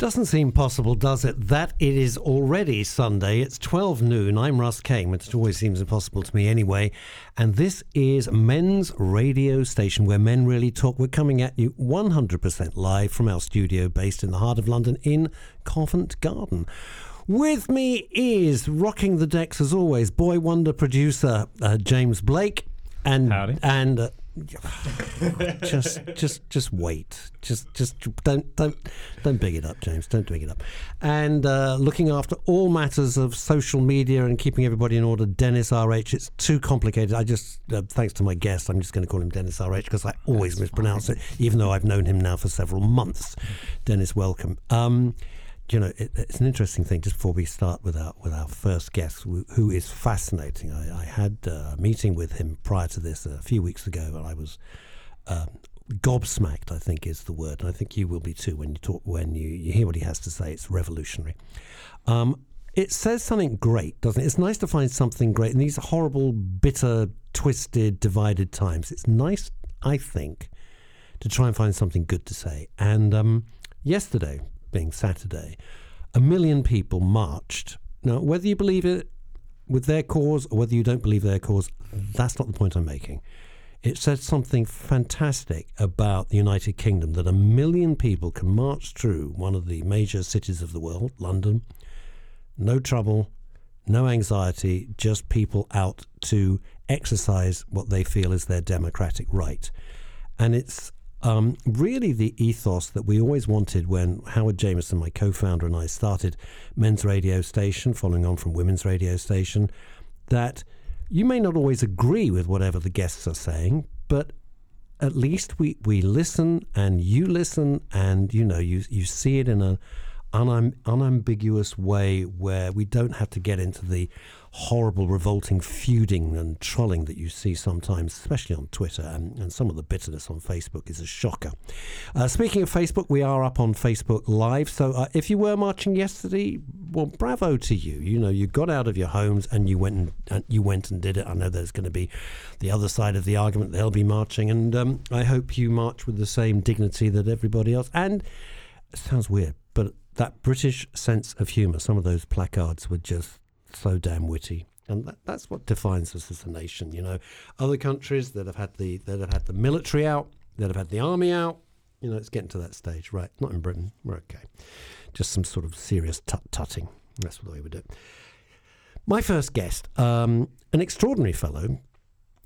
Doesn't seem possible, does it, that it is already Sunday. It's 12 noon. I'm Russ Kane, which always seems impossible to me anyway. And this is Men's Radio Station, where men really talk. We're coming at you 100% live from our studio based in the heart of London in Covent Garden. With me is rocking the decks as always, boy wonder producer uh, James Blake, and Howdy. and uh, just just just wait. Just just don't don't don't big it up james. Don't big it up. And uh, looking after all matters of social media and keeping everybody in order dennis rh it's too complicated. I just uh, thanks to my guest i'm just going to call him dennis rh because i always mispronounce it even though i've known him now for several months. Dennis welcome. Um, you know, it, it's an interesting thing. Just before we start with our with our first guest, who, is fascinating. I, I had uh, a meeting with him prior to this a few weeks ago, and I was um, gobsmacked. I think is the word, and I think you will be too when you talk when you, you hear what he has to say. It's revolutionary. Um, it says something great, doesn't it? It's nice to find something great in these horrible, bitter, twisted, divided times. It's nice, I think, to try and find something good to say. And um, yesterday, being Saturday, a million people marched. Now, whether you believe it with their cause or whether you don't believe their cause, that's not the point I'm making. It said something fantastic about the United Kingdom that a million people can march through one of the major cities of the world, London, no trouble, no anxiety, just people out to exercise what they feel is their democratic right. And it's um, really the ethos that we always wanted when Howard Jameson, my co-founder, and I started Men's Radio Station, following on from Women's Radio Station, that you may not always agree with whatever the guests are saying, but at least we, we listen and you listen and you know you you see it in a unam- unambiguous way where we don't have to get into the horrible, revolting feuding and trolling that you see sometimes, especially on Twitter, and, and some of the bitterness on Facebook is a shocker. Uh, speaking of Facebook, we are up on Facebook Live. So uh, if you were marching yesterday, well, bravo to you. You know, you got out of your homes and you went and, and you went and did it. I know there's going to be the other side of the argument; they'll be marching, and um, I hope you march with the same dignity that everybody else. And it sounds weird, but that British sense of humour. Some of those placards were just so damn witty. And that, that's what defines us as a nation, you know. Other countries that have had the that have had the military out, that have had the army out, you know, it's getting to that stage, right? Not in Britain, we're okay. Just some sort of serious tut tutting. That's way we would do. My first guest, um, an extraordinary fellow.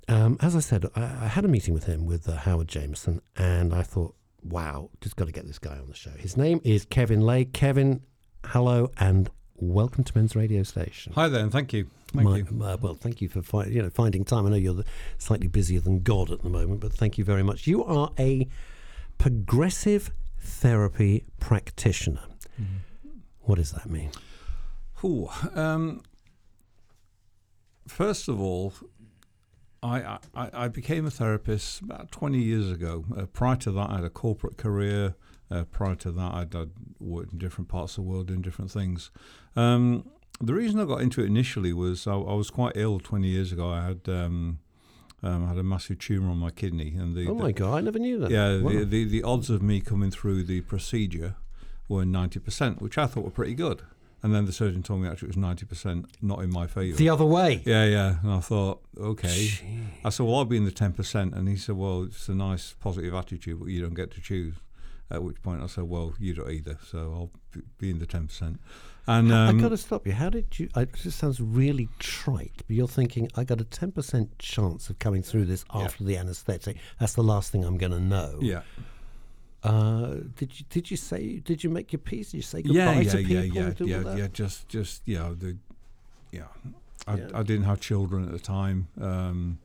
Um, as I said, I, I had a meeting with him with uh, Howard Jameson, and I thought, wow, just got to get this guy on the show. His name is Kevin Laye. Kevin, hello and welcome to Men's Radio Station. Hi there, and thank you. Thank My- you. uh, well, thank you for fi- you know finding time. I know you're the, slightly busier than God at the moment, but thank you very much. You are a progressive therapy practitioner. Mm-hmm. What does that mean? Ooh, um, first of all, I, I, I became a therapist about 20 years ago. Uh, prior to that, I had a corporate career. Uh, prior to that, I'd, I'd worked in different parts of the world doing different things. Um, the reason I got into it initially was I, I was quite ill 20 years ago. I had um, um, I had a massive tumor on my kidney, and the, oh my God, I never knew that. Yeah, Wow. the, the the odds of me coming through the procedure were ninety percent, which I thought were pretty good. And then the surgeon told me actually it was ninety percent, not in my favour. the other way. yeah, yeah. And I thought, okay. Gee. I said, well, I'll be in the ten percent. And he said, well, it's a nice positive attitude, but you don't get to choose. At which point I said, well, you don't either, so I'll be in the ten percent. And um, I got to stop you. How did you? I, it just sounds really trite, but you're thinking I got a ten percent chance of coming through this Yeah. after the anaesthetic. That's the last thing I'm going to know. yeah, Uh, did you did you say did you make your peace? Did you say goodbye yeah, yeah, to people? yeah, and do all yeah, yeah. Just, just, you know, the, yeah. I, Yeah. I didn't have children at the time. Um,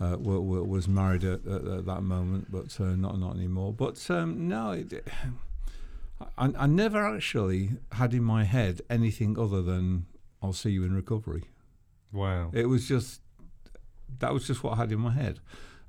uh, wa- wa- was married at, at, at that moment, but uh, not not anymore. But um, no, it, I, I never actually had in my head anything other than "I'll see you in recovery." Wow. It was just that was just what I had in my head.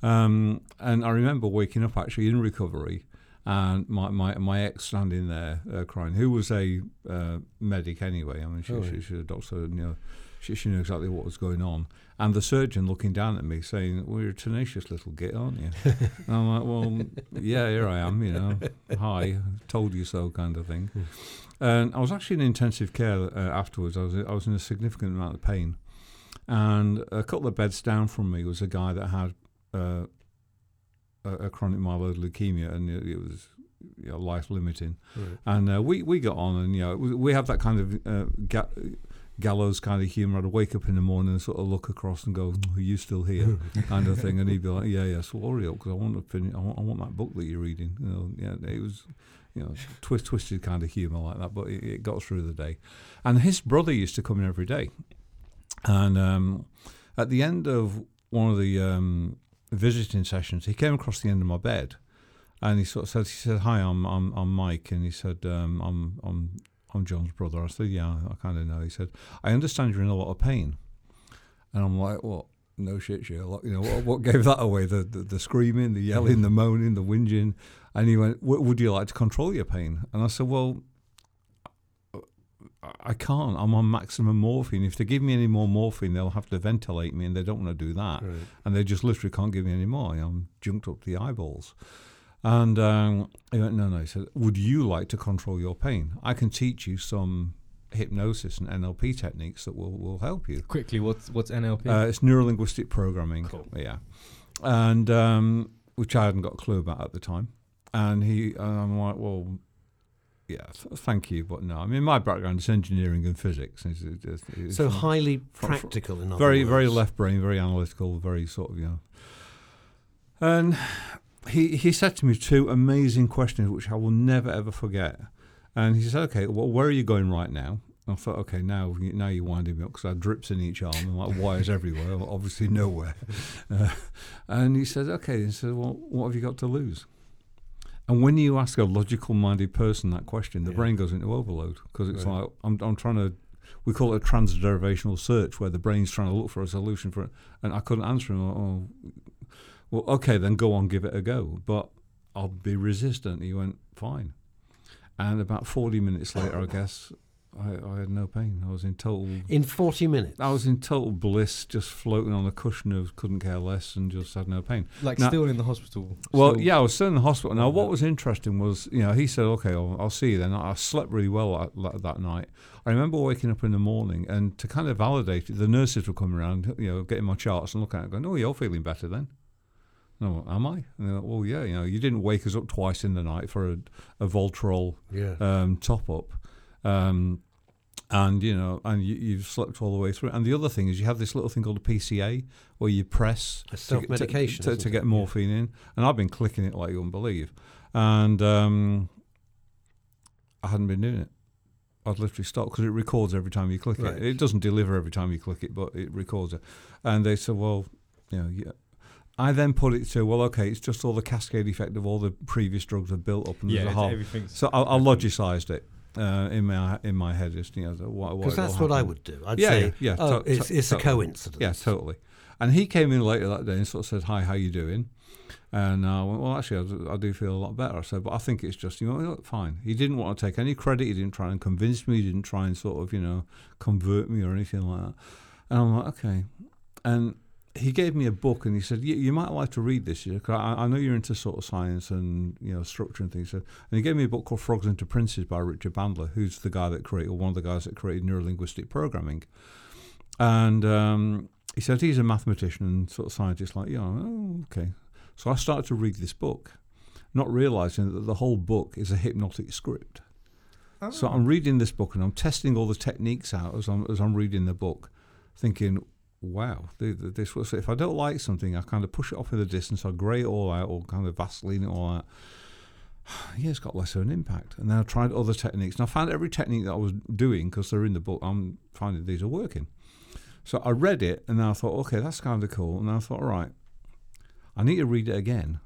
Um, and I remember waking up actually in recovery and my, my, my ex standing there uh, crying, who was a uh, medic anyway. I mean, she, Oh, she, a doctor, you know, she, she knew exactly what was going on. and the surgeon looking down at me saying, "Well, you're a tenacious little git, aren't you?" and I'm like, "Well, yeah, here I am. You know, hi, told you so, kind of thing." and I was actually in intensive care uh, afterwards. I was I was in a significant amount of pain, and a couple of beds down from me was a guy that had uh, a, a, chronic myeloid leukemia, and it, it was you know, life limiting. Right. And uh, we we got on, and you know, we, we have that kind of uh, ga- gallows kind of humour. I'd wake up in the morning and sort of look across and go, "Are you still here?" kind of thing, and he'd be like, "Yeah, yeah, so hurry up because I want to finish. I want, I want that book that you're reading." You know, yeah, it was. You know, twist, twisted kind of humour like that, but it, it, got through the day. And his brother used to come in every day, and um, at the end of one of the um, visiting sessions, he came across the end of my bed, and he sort of said, he said, "Hi, I'm I'm, I'm Mike," and he said, um, "I'm I'm I'm John's brother." I said, "Yeah, I kind of know." He said, "I understand you're in a lot of pain," and I'm like, "What?" No shit, Sherlock. You know what, what gave that away? The, the, the screaming, the yelling, the moaning, the whinging. And he went, "Would you like to control your pain?" And I said, "Well, I can't. I'm on maximum morphine. If they give me any more morphine, they'll have to ventilate me, and they don't want to do that. Right. And they just literally can't give me any more. I'm junked up to the eyeballs. And um, he went, no, no. He said, would you like to control your pain? I can teach you some hypnosis and NLP techniques that will, will help you. Quickly, what's what's NLP? Uh, it's neuro linguistic programming. Cool. Yeah, and um, which I hadn't got a clue about at the time. And he, and I'm like, well, yeah, th- thank you, but no. I mean, my background is engineering and physics. It's, it's, it's so highly practical. From, very, words. very left brain, very analytical, very sort of you know. And he he said to me two amazing questions which I will never ever forget. And he said, "Okay, well, where are you going right now?" I thought, "Okay, now now you're winding me up because I have drips in each arm and like wires everywhere. Obviously nowhere." Uh, and he said, "Okay." He said, "Well, what have you got to lose?" And when you ask a logical-minded person that question, the yeah. brain goes into overload because it's right. like I'm I'm trying to we call it a transderivational search where the brain's trying to look for a solution for it. And I couldn't answer him. Oh, well, okay, then go on, give it a go. But I'll be resistant. He went, fine. And about 40 minutes later, I guess, I, I, had no pain. I was in total. In 40 minutes? I was in total bliss, just floating on a cushion of couldn't care less and just had no pain. Like now, still in the hospital? Well, yeah, I was still in the hospital. Now, what was interesting was, you know, he said, okay, I'll, I'll see you then. I slept really well that, that night. I remember waking up in the morning and to kind of validate it, the nurses were coming around, you know, getting my charts and looking at it, going, oh, you're feeling better then. No, am I? And they're like, well, yeah, you know, you didn't wake us up twice in the night for a, a Voltarol yeah. um, top up. Um, and you know, and you, have slept all the way through. And the other thing is, you have this little thing called a PCA, where you press self medication to, to, to, get morphine in. And I've been clicking it like you wouldn't believe, and um, I hadn't been doing it. I'd literally stopped because it records every time you click right. it. It doesn't deliver every time you click it, but it records it. And they said, well, you know, yeah, I then put it to well, okay, it's just all the cascade effect of all the previous drugs have built up, and yeah, there's a whole. So I, I logicized it uh, in my in my head, just you know, because that's what I would do. I'd yeah, say, yeah, yeah oh, to, it's, to, it's a coincidence. Yeah, totally. And he came in later that day and sort of said, "Hi, how you doing?" And I went, well, actually, I do, I do feel a lot better. I said, but I think it's just, you know, fine. He didn't want to take any credit. He didn't try and convince me. He didn't try and sort of, you know, convert me or anything like that. And I'm like, okay. And he gave me a book and he said, "You might like to read this. Cause I, I, know you're into sort of science and you know structure and things." And he gave me a book called Frogs into Princes by Richard Bandler, who's the guy that created, or one of the guys that created neurolinguistic programming. And um, he said he's a mathematician and sort of scientist, like, yeah, oh, okay. So I started to read this book, not realizing that the whole book is a hypnotic script. Oh. So I'm reading this book and I'm testing all the techniques out as I'm as I'm reading the book, thinking, wow, this was if I don't like something, I kind of push it off in the distance, I grey it all out, or kind of Vaseline it all out. Yeah, it's got less of an impact. And then I tried other techniques, and I found every technique that I was doing because they're in the book. I'm finding these are working. So I read it, and I thought, okay, that's kind of cool. And I thought, all right, I need to read it again,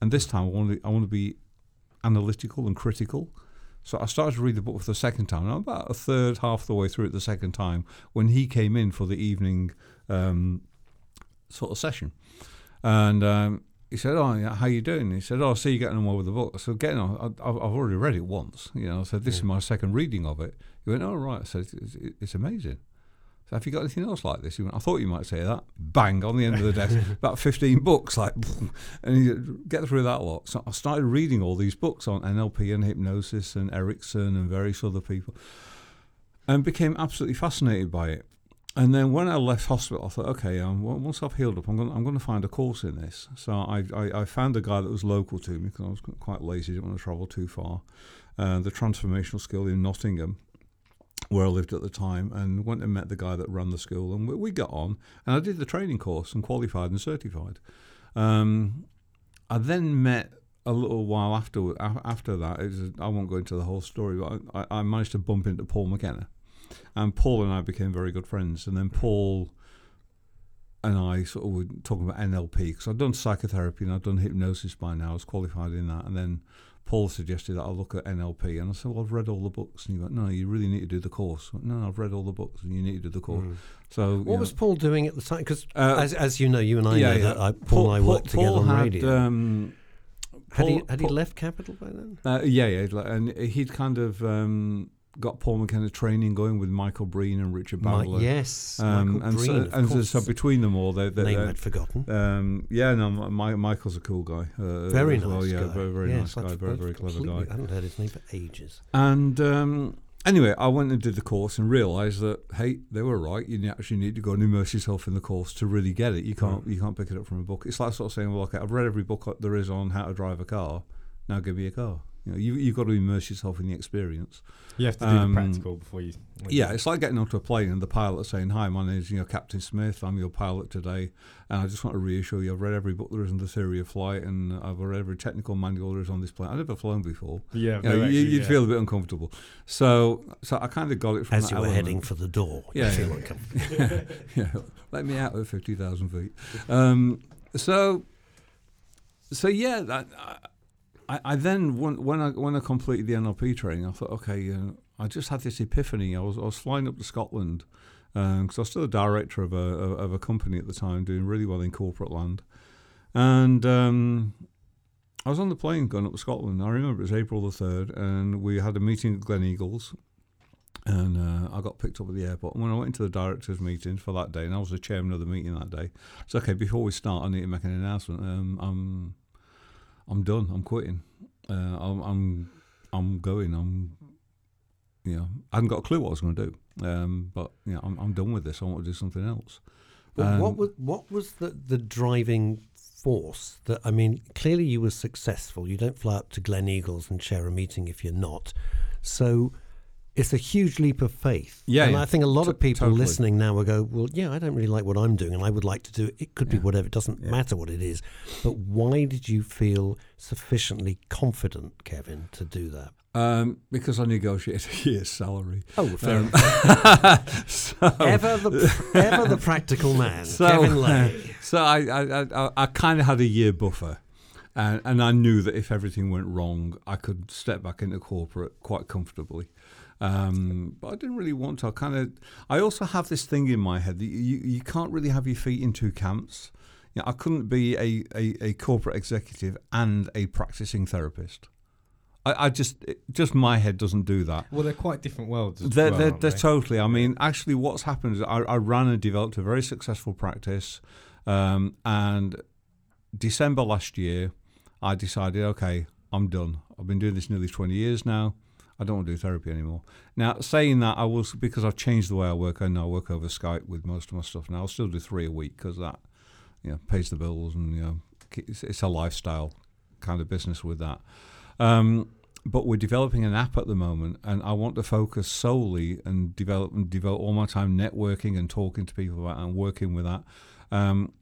and this time I want to I want to be analytical and critical. So I started to read the book for the second time. I'm about a third, half the way through it the second time when he came in for the evening um, sort of session. And um, he said, "Oh, yeah, how you doing?" he said, "Oh, I see you getting on well with the book." I said, "Getting on. I, have already read it once. You know." I said, "This yeah. is my second reading of it." He went, "Oh, right." I said, "It's, it's amazing." So have you got anything else like this? He went, I thought you might say that. Bang on the end of the desk, about fifteen books, like, and you get through that lot. So I started reading all these books on NLP and hypnosis and Erickson and various other people, and became absolutely fascinated by it. And then when I left hospital, I thought, okay, um, once I've healed up, I'm going, I'm going to find a course in this. So I, I, I found a guy that was local to me because I was quite lazy, didn't want to travel too far. Uh, the transformational school in Nottingham, where I lived at the time, and went and met the guy that ran the school, and we, we got on. And I did the training course and qualified and certified. Um, I then met a little while after after that. Was, I won't go into the whole story, but I, I managed to bump into Paul McKenna, and Paul and I became very good friends. And then Paul and I sort of were talking about NLP because I'd done psychotherapy and I'd done hypnosis by now. I was qualified in that, and then Paul suggested that I look at NLP, and I said, "Well, I've read all the books." And he went, "No, you really need to do the course." Went, no, I've read all the books, and you need to do the course. So Mm. What know, was Paul doing at the time? Because Uh, as, as you know, you and I know that I, Paul, and I worked together on had, radio. Um, had he Paul- had he Paul- left Capital by then? Uh, yeah, yeah, and he'd kind of um, got Paul McKenna training going with Michael Breen and Richard Bandler. yes, um, Michael and Breen, so, and so, course. so between them all, they, they, name they- I'd forgotten. um, yeah, no, Mi- Michael's a cool guy. Uh, Very nice well, yeah, guy. very, very yes, nice guy, very, very clever guy. I haven't heard his name for ages. And um, anyway, I went and did the course and realised that hey, they were right. You actually need to go and immerse yourself in the course to really get it. You can't you can't pick it up from a book. It's like sort of saying, well, okay, I've read every book there is on how to drive a car. Now give me a car. You know, you you've got to immerse yourself in the experience. You have to do Um, the practical before you. when Yeah, it's like getting onto a plane and the pilot saying, "Hi, my name is you know Captain Smith. I'm your pilot today, and I just want to reassure you, I've read every book there is on the theory of flight, and I've read every technical manual there is on this plane. I've never flown before. Yeah, You know, no, you, actually, you'd yeah. feel a bit uncomfortable. So, so I kind of got it from As that you were element. heading for the door, Yeah, you feel yeah. uncomfortable. yeah, let me out at fifty thousand feet. Um, so, so yeah, that, I, I then when, I when I completed the NLP training, I thought, okay, uh, I just had this epiphany. I was I was flying up to Scotland because I was still a director of a of, a company at the time, doing really well in corporate land, and. Um, I was on the plane going up to Scotland. I remember it was April the third, and we had a meeting at Gleneagles, and uh, I got picked up at the airport. And when I went into the directors' meeting for that day, and I was the chairman of the meeting that day, it's okay. Before we start, I need to make an announcement. Um, I'm, I'm done. I'm quitting. Uh, I'm, I'm, I'm going. I'm, you know, I hadn't got a clue what I was going to do. Um, but you know, I'm, I'm done with this. I want to do something else. But what Um, was what was the, the driving force that I mean clearly you were successful you don't fly up to Gleneagles and share a meeting if you're not so it's a huge leap of faith Yeah, and yeah. I think a lot T- of people totally. listening now will go well yeah I don't really like what I'm doing and I would like to do it it could be whatever it doesn't Yeah. matter what it is but why did you feel sufficiently confident Kevin to do that Um, because I negotiated a year's salary. oh fair Um, so, ever the ever the practical man So- Kevin Laye so I, I, I, I kind of had a year buffer, and, and I knew that if everything went wrong, I could step back into corporate quite comfortably. Um, but I didn't really want to. I kind of. I also have this thing in my head that you, you can't really have your feet in two camps. You know, I couldn't be a, a, a corporate executive and a practicing therapist. I, I just it, just my head doesn't do that. Well, they're quite different worlds. As They're, well, they're, they're they? totally. I mean, actually, what's happened is I, I ran and developed a very successful practice. Um, and December last year, I decided, okay, I'm done. I've been doing this nearly 20 years now. I don't want to do therapy anymore. Now, saying that, I was because I've changed the way I work. I now work over Skype with most of my stuff now. I'll still do three a week because that, you know, pays the bills and you know, it's, it's a lifestyle kind of business with that. Um, but we're developing an app at the moment, and I want to focus solely and develop and devote all my time networking and talking to people about and working with that. Um,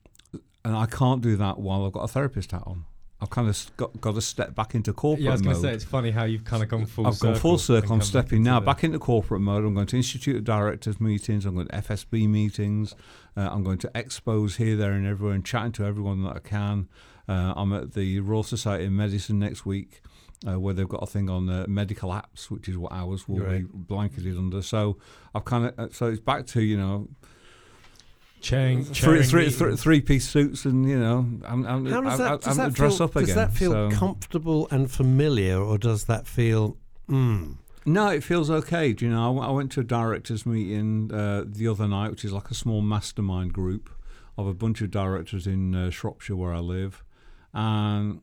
and I can't do that while I've got a therapist hat on. I've kind of got, got to step back into corporate mode. Yeah, I was going to say it's funny how you've kind of gone full I've circle. gone full circle. I'm stepping now the- back into corporate mode. I'm going to Institute of Directors meetings. I'm going to FSB meetings. Uh, I'm going to expos here, there, and everywhere, and chatting to everyone that I can. Uh, I'm at the Royal Society of Medicine next week, uh, where they've got a thing on uh, medical apps, which is what ours will Right. be blanketed under. So I've kind of uh, so it's back to you know Chairing, three, chairing three, meetings. three, three piece suits, and you know I'm I'm, How does I'm, that, I'm does that dress feel, up again. Does that feel so. comfortable and familiar, or does that feel, mm, No, it feels okay. Do you know? I, w- I went to a directors' meeting uh, the other night, which is like a small mastermind group of a bunch of directors in uh, Shropshire, where I live, and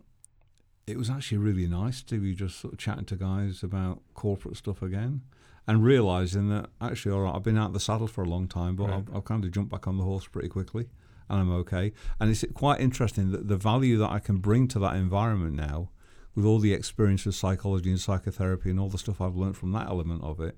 it was actually really nice to be just sort of chatting to guys about corporate stuff again, and realizing that actually, all right, I've been out of the saddle for a long time, but Right. I've, I've kind of jumped back on the horse pretty quickly, and I'm okay. And it's quite interesting that the value that I can bring to that environment now with all the experience of psychology and psychotherapy and all the stuff I've learned from that element of it,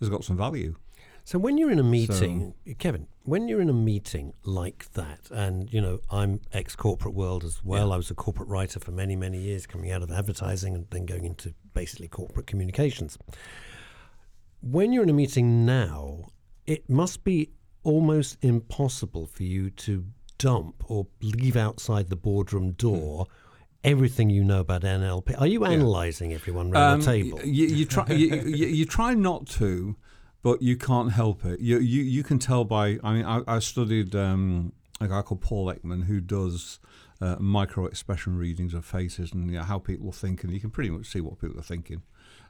has got some value. So when you're in a meeting, Kevin, when you're in a meeting like that, and you know, I'm ex-corporate world as well. Yeah. I was a corporate writer for many, many years, coming out of advertising and then going into basically corporate communications. When you're in a meeting now, it must be almost impossible for you to dump or leave outside the boardroom door everything you know about NLP. Are you analysing everyone around Um, the table? y- You, you try you, you, you try not to, but you can't help it. You you, you can tell by. I mean, I, I studied um, a guy called Paul Ekman who does uh, micro expression readings of faces and you know, how people think, and you can pretty much see what people are thinking.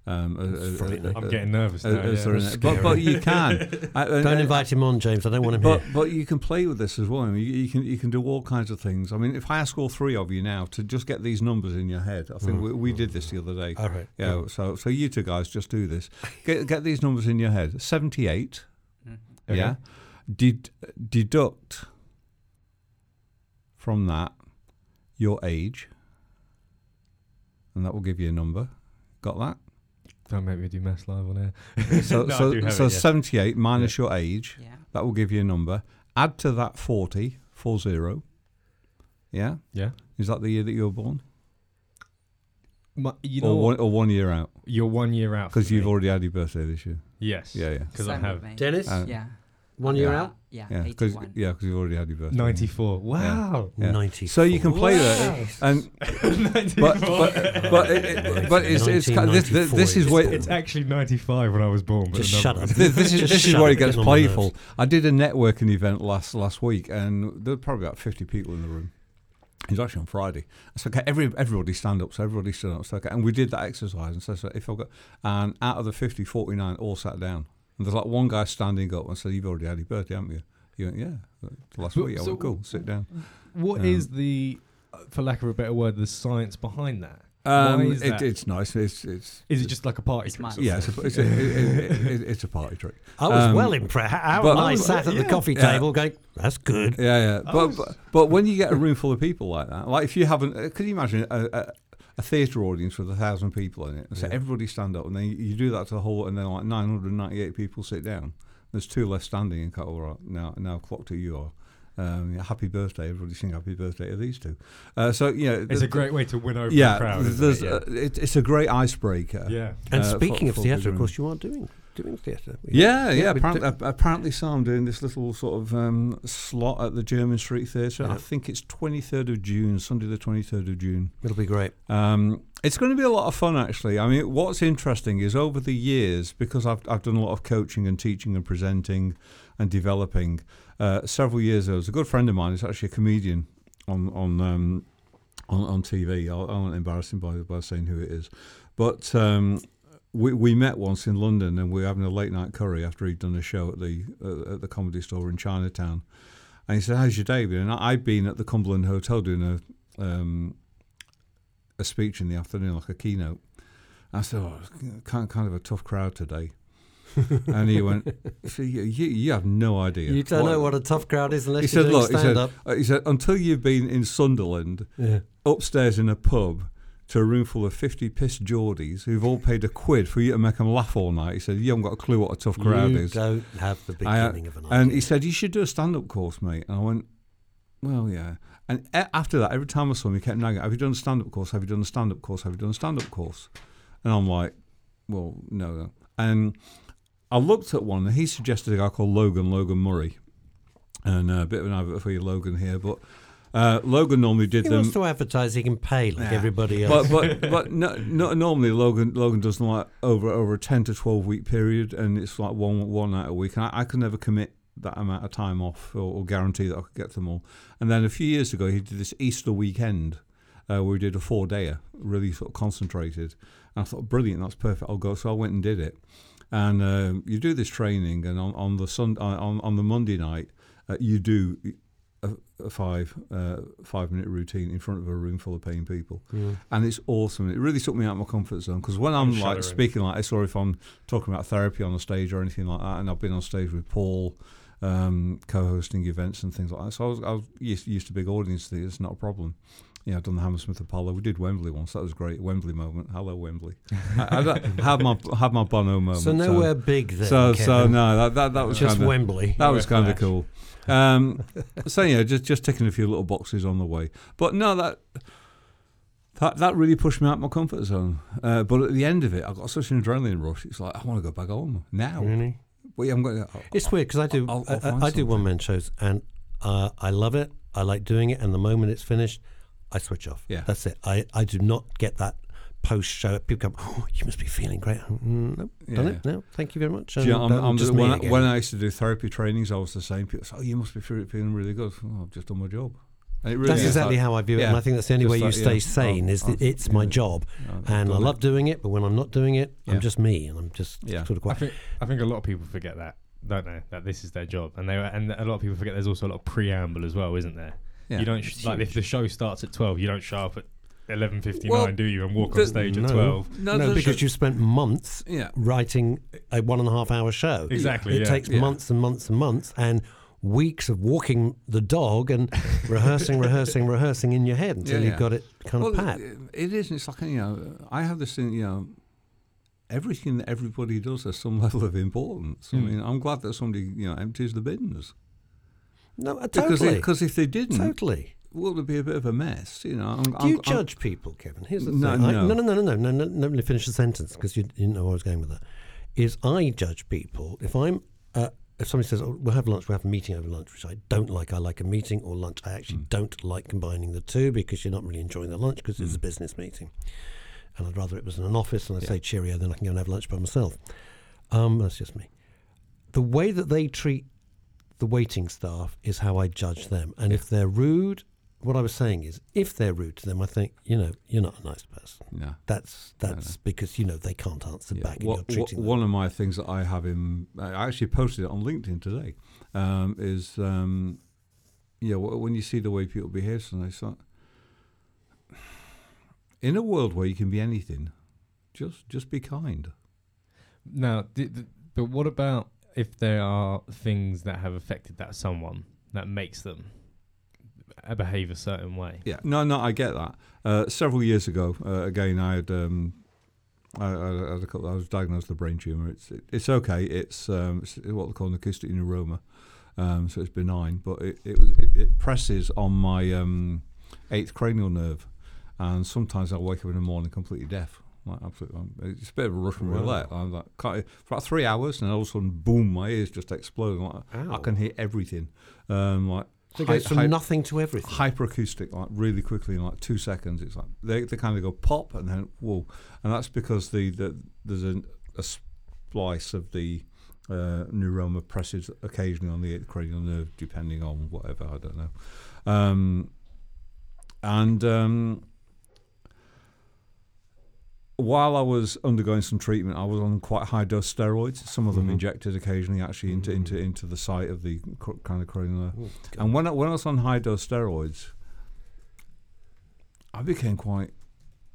Um, uh, uh, frightening. uh, I'm uh, getting nervous uh, now. yeah. sorry, That's but, but you can. Uh, and- Don't invite him on, James. I don't want him But here. but you can play with this as well. I mean, you, you can you can do all kinds of things. I mean, if I ask all three of you now to just get these numbers in your head, I think we, we did this the other day. All right. Yeah. So so you two guys just do this. Get get these numbers in your head. Seventy eight. Okay. Yeah. Ded, deduct from that your age, and that will give you a number. Got that? Don't make me do maths live on air. So No, so so it, yeah. seventy eight minus your age. Yeah. That will give you a number. Add to that 40, four zero. Yeah? Yeah. Is that the year that you were born? My, you know, or, one, or one year out? you're one year out. Because you've me. already had your birthday this year. Yes. Yeah, yeah. Because I have with. Dennis, Uh, Yeah. One year out, Yeah. Yeah, because 81. yeah, 'cause you've already had your birthday. 94. Wow. Yeah. ninety. So you can play that, and but but but, it, it- but it's it's kind of, this, this, this is where It's actually 95 when I was born. But Just shut up. this, this is this is where it gets getting on my playful. I did a networking event last last week, and there were probably about fifty people in the room. It was actually on Friday. So okay, every everybody stand up. So everybody stood up. So okay, and we did that exercise. And so, so if I got and out of the 50, 49 all sat down. And there's like one guy standing up and said, "You've already had your birthday, haven't you?" He went, "Yeah, last But- week." I so- went, "Cool, sit down." What Um, is the, uh, for lack of a better word, the science behind that? Um, is it, that? it's nice. It's it's Is it just like a party It's trick? mine. sort of yeah, it's a, it's a, it, it, it, it's a party trick. I was Um, well impressed. How but- I sat at the Yeah. coffee Yeah. table going, "That's good." Yeah, yeah. But, was- but but when you get a room full of people like that, like if you haven't, uh, could you imagine a, a, a theatre audience with a thousand people in it? And say Yeah. everybody stand up, and then you, you do that to the whole, and then like nine hundred ninety-eight people sit down. There's two left standing, and go, all right, now now clock to you are. Um, yeah, happy birthday! Everybody sing happy birthday to these two. Uh, so yeah, It's the- a great way to win over yeah. the crowd. isn't there's, it? uh, it, it's a great icebreaker. yeah. And uh, speaking for- of theatre, of course, you aren't doing doing theatre. Yeah, yeah. we apparently, do- apparently, so I'm doing this little sort of um, slot at the Jermyn Street Theatre. Yeah. I think it's 23rd of June, Sunday the 23rd of June. It'll be great. Um, it's going to be a lot of fun, actually. I mean, what's interesting is over the years, because I've, I've done a lot of coaching and teaching and presenting and developing. Uh, several years ago, there's a good friend of mine. He's actually a comedian on on um, on, on TV. I'll, I won't embarrass him by, by saying who it is, but um, we we met once in London, and we were having a late night curry after he'd done a show at the uh, at the comedy store in Chinatown. And he said, "How's your day been?" And I'd been at the Cumberland Hotel doing a um, a speech in the afternoon, like a keynote. I said, "Oh, kind kind of a tough crowd today." and he went, "See, you, you, you have no idea. You don't know what a tough crowd is unless He you're said, "Look," he said, up. uh, he said, until you've been in Sunderland, Yeah. upstairs in a pub, to a room full of 50 pissed Geordies who've all paid a quid for you to make them laugh all night. He said, You haven't got a clue what a tough crowd you is. don't have the I, uh, beginning of an idea. and he said, You should do a stand up course, mate. And I went, Well, yeah. And a- after that, every time I saw him, he kept nagging, Have you done a stand up course? Have you done a stand up course? Have you done a stand up course? And I'm like, Well, no, no. And I looked at one, and he suggested a guy called Logan, Logan Murray. And uh, a bit of an advert for you, Logan, here. But uh, Logan normally did he them. wants to advertise he can pay like Yeah. everybody else. but but but no, no, normally Logan Logan does them like over over a ten to twelve week period, and it's like one one night a week. And I, I could never commit that amount of time off or, or guarantee that I could get them all. And then a few years ago, he did this Easter weekend, uh, we did a four dayer, really sort of concentrated. And I thought, brilliant, that's perfect. I'll go. So I went and did it. And um, you do this training, and on, on the sun on, on the Monday night, uh, you do a, a five uh, five minute routine in front of a room full of paying people, and it's awesome. It really took me out of my comfort zone because when I'm, I'm like speaking like this, or if I'm talking about therapy on the stage or anything like that, and I've been on stage with Paul, um, co-hosting events and things like that. So I was, I was used, used to big audience theatre. It's not a problem. Yeah, I've done the Hammersmith Apollo. We did Wembley once. That was great. Wembley moment. Hello, Wembley. I, I had my had my Bono moment. So nowhere big there. So so no, that that, that was just kinda, Wembley. that was kind of cool. Um, so yeah, just just ticking a few little boxes on the way. But no, that that that really pushed me out my comfort zone. Uh, but at the end of it, I got such an adrenaline rush. It's like I want to go back home now. Really? But yeah, I'm going. To, It's weird because I do I'll- I'll I, I do one man shows and uh, I love it. I like doing it, and the moment it's finished, I switch off. Yeah. that's it. I, I do not get that post show. People come, oh, you must be feeling great. Mm, no, done Yeah. it. No, thank you very much. Do you know, And, I'm, um, I'm just just, when, I, when I used to do therapy trainings, I was the same. People say, "Oh, you must be feeling really good." Oh, I've just done my job. And it really that's exactly like- how I view it, yeah, and I think that's the only way you like, stay yeah, sane oh, is that oh, it's my job, I've and I done it. love doing it. But when I'm not doing it, Yeah. I'm just me, and I'm just Yeah. sort of quiet. I think I think a lot of people forget that, don't they? That this is their job, and they and a lot of people forget there's also a lot of preamble as well, isn't there? Yeah. You don't sh- like if the show starts at twelve, you don't show up at eleven fifty Well, do you? And walk the- on stage no. at twelve. No, no, because a- you spent months yeah. writing a one and a half hour show. Exactly. It yeah. takes Yeah. months and months and months and weeks of walking the dog and rehearsing, rehearsing, rehearsing in your head until Yeah, you've yeah. got it kind of Well, pat. it- it is. It's like you know, I have this thing. You know, everything that everybody does has some level of importance. I Mm. mean, I'm glad that somebody you know empties the bins No, uh, because totally. because if they didn't, totally. Well, it'd be a bit of a mess. You know, I'm, Do I'm, you I'm- judge people, Kevin? Here's the No, thing. I- no. no, no, no, no, no, no, no. Let me finish the sentence because you didn't know where I was going with that. Is I judge people if I'm uh, if somebody says oh, we'll have lunch, we'll have a meeting over lunch, which I don't like. I like a meeting or lunch. I actually don't like combining the two because you're not really enjoying the lunch because it's a business meeting, and I'd rather it was in an office and I say cheerio, then I can go and have lunch by myself. Um, that's just me. The way that they treat the waiting staff is how I judge them. And if they're rude, what I was saying is, if they're rude to them, I think you know you're not a nice person. no. That's that's because you know they can't answer Yeah. back, and What- you're what- treating them. one of my things that I have in, I actually posted it on LinkedIn today, um, is um, yeah, when you see the way people behave, and I in a world where you can be anything, just just be kind. Now, di- th- but what about if there are things that have affected that someone that makes them behave a certain way? Yeah, no, no, I get that. Uh, several years ago, uh, again, I had, um, I, I, had a couple, I was diagnosed with a brain tumor. It's it, it's okay. It's, um, it's what they call an acoustic neuroma, um, so it's benign, but it it, was, it, it presses on my um, eighth cranial nerve, and sometimes I wake up in the morning completely deaf. Like absolutely, um, it's a bit of a Russian Wow. roulette. I'm like, for about three hours, and all of a sudden, boom, my ears just explode. Like, I can hear everything. Um, like So it goes from hy- nothing to everything. hyperacoustic, like really quickly in like two seconds. It's like they, they kind of go pop and then whoa, and that's because the, the there's a, a splice of the uh, neuroma presses occasionally on the eighth cranial nerve, depending on whatever I don't know, um, and um, while I was undergoing some treatment, I was on quite high dose steroids. Some of them Mhm. injected occasionally, actually into into into the site of the cr- kind of nerve. Oh, And when I, when I was on high dose steroids, I became quite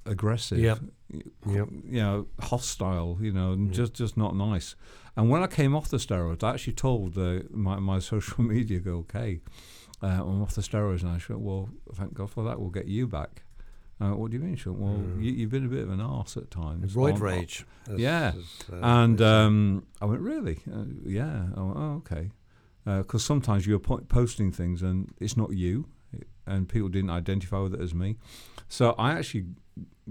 aggressive. Yep. y- Yep. You know, hostile. You know, and Yeah. just just not nice. And when I came off the steroids, I actually told uh, my my social media go, okay, uh, I'm off the steroids, and I said, well, thank God for that. We'll get you back. Uh, what do you mean? She went, well, Mm. you, you've been a bit of an arse at times. Roid rage. as- Yeah. as, uh, and um, I went, really? Uh, yeah. I went, oh, okay. Because sometimes you're po- posting things and it's not you, and people didn't identify with it as me. So I actually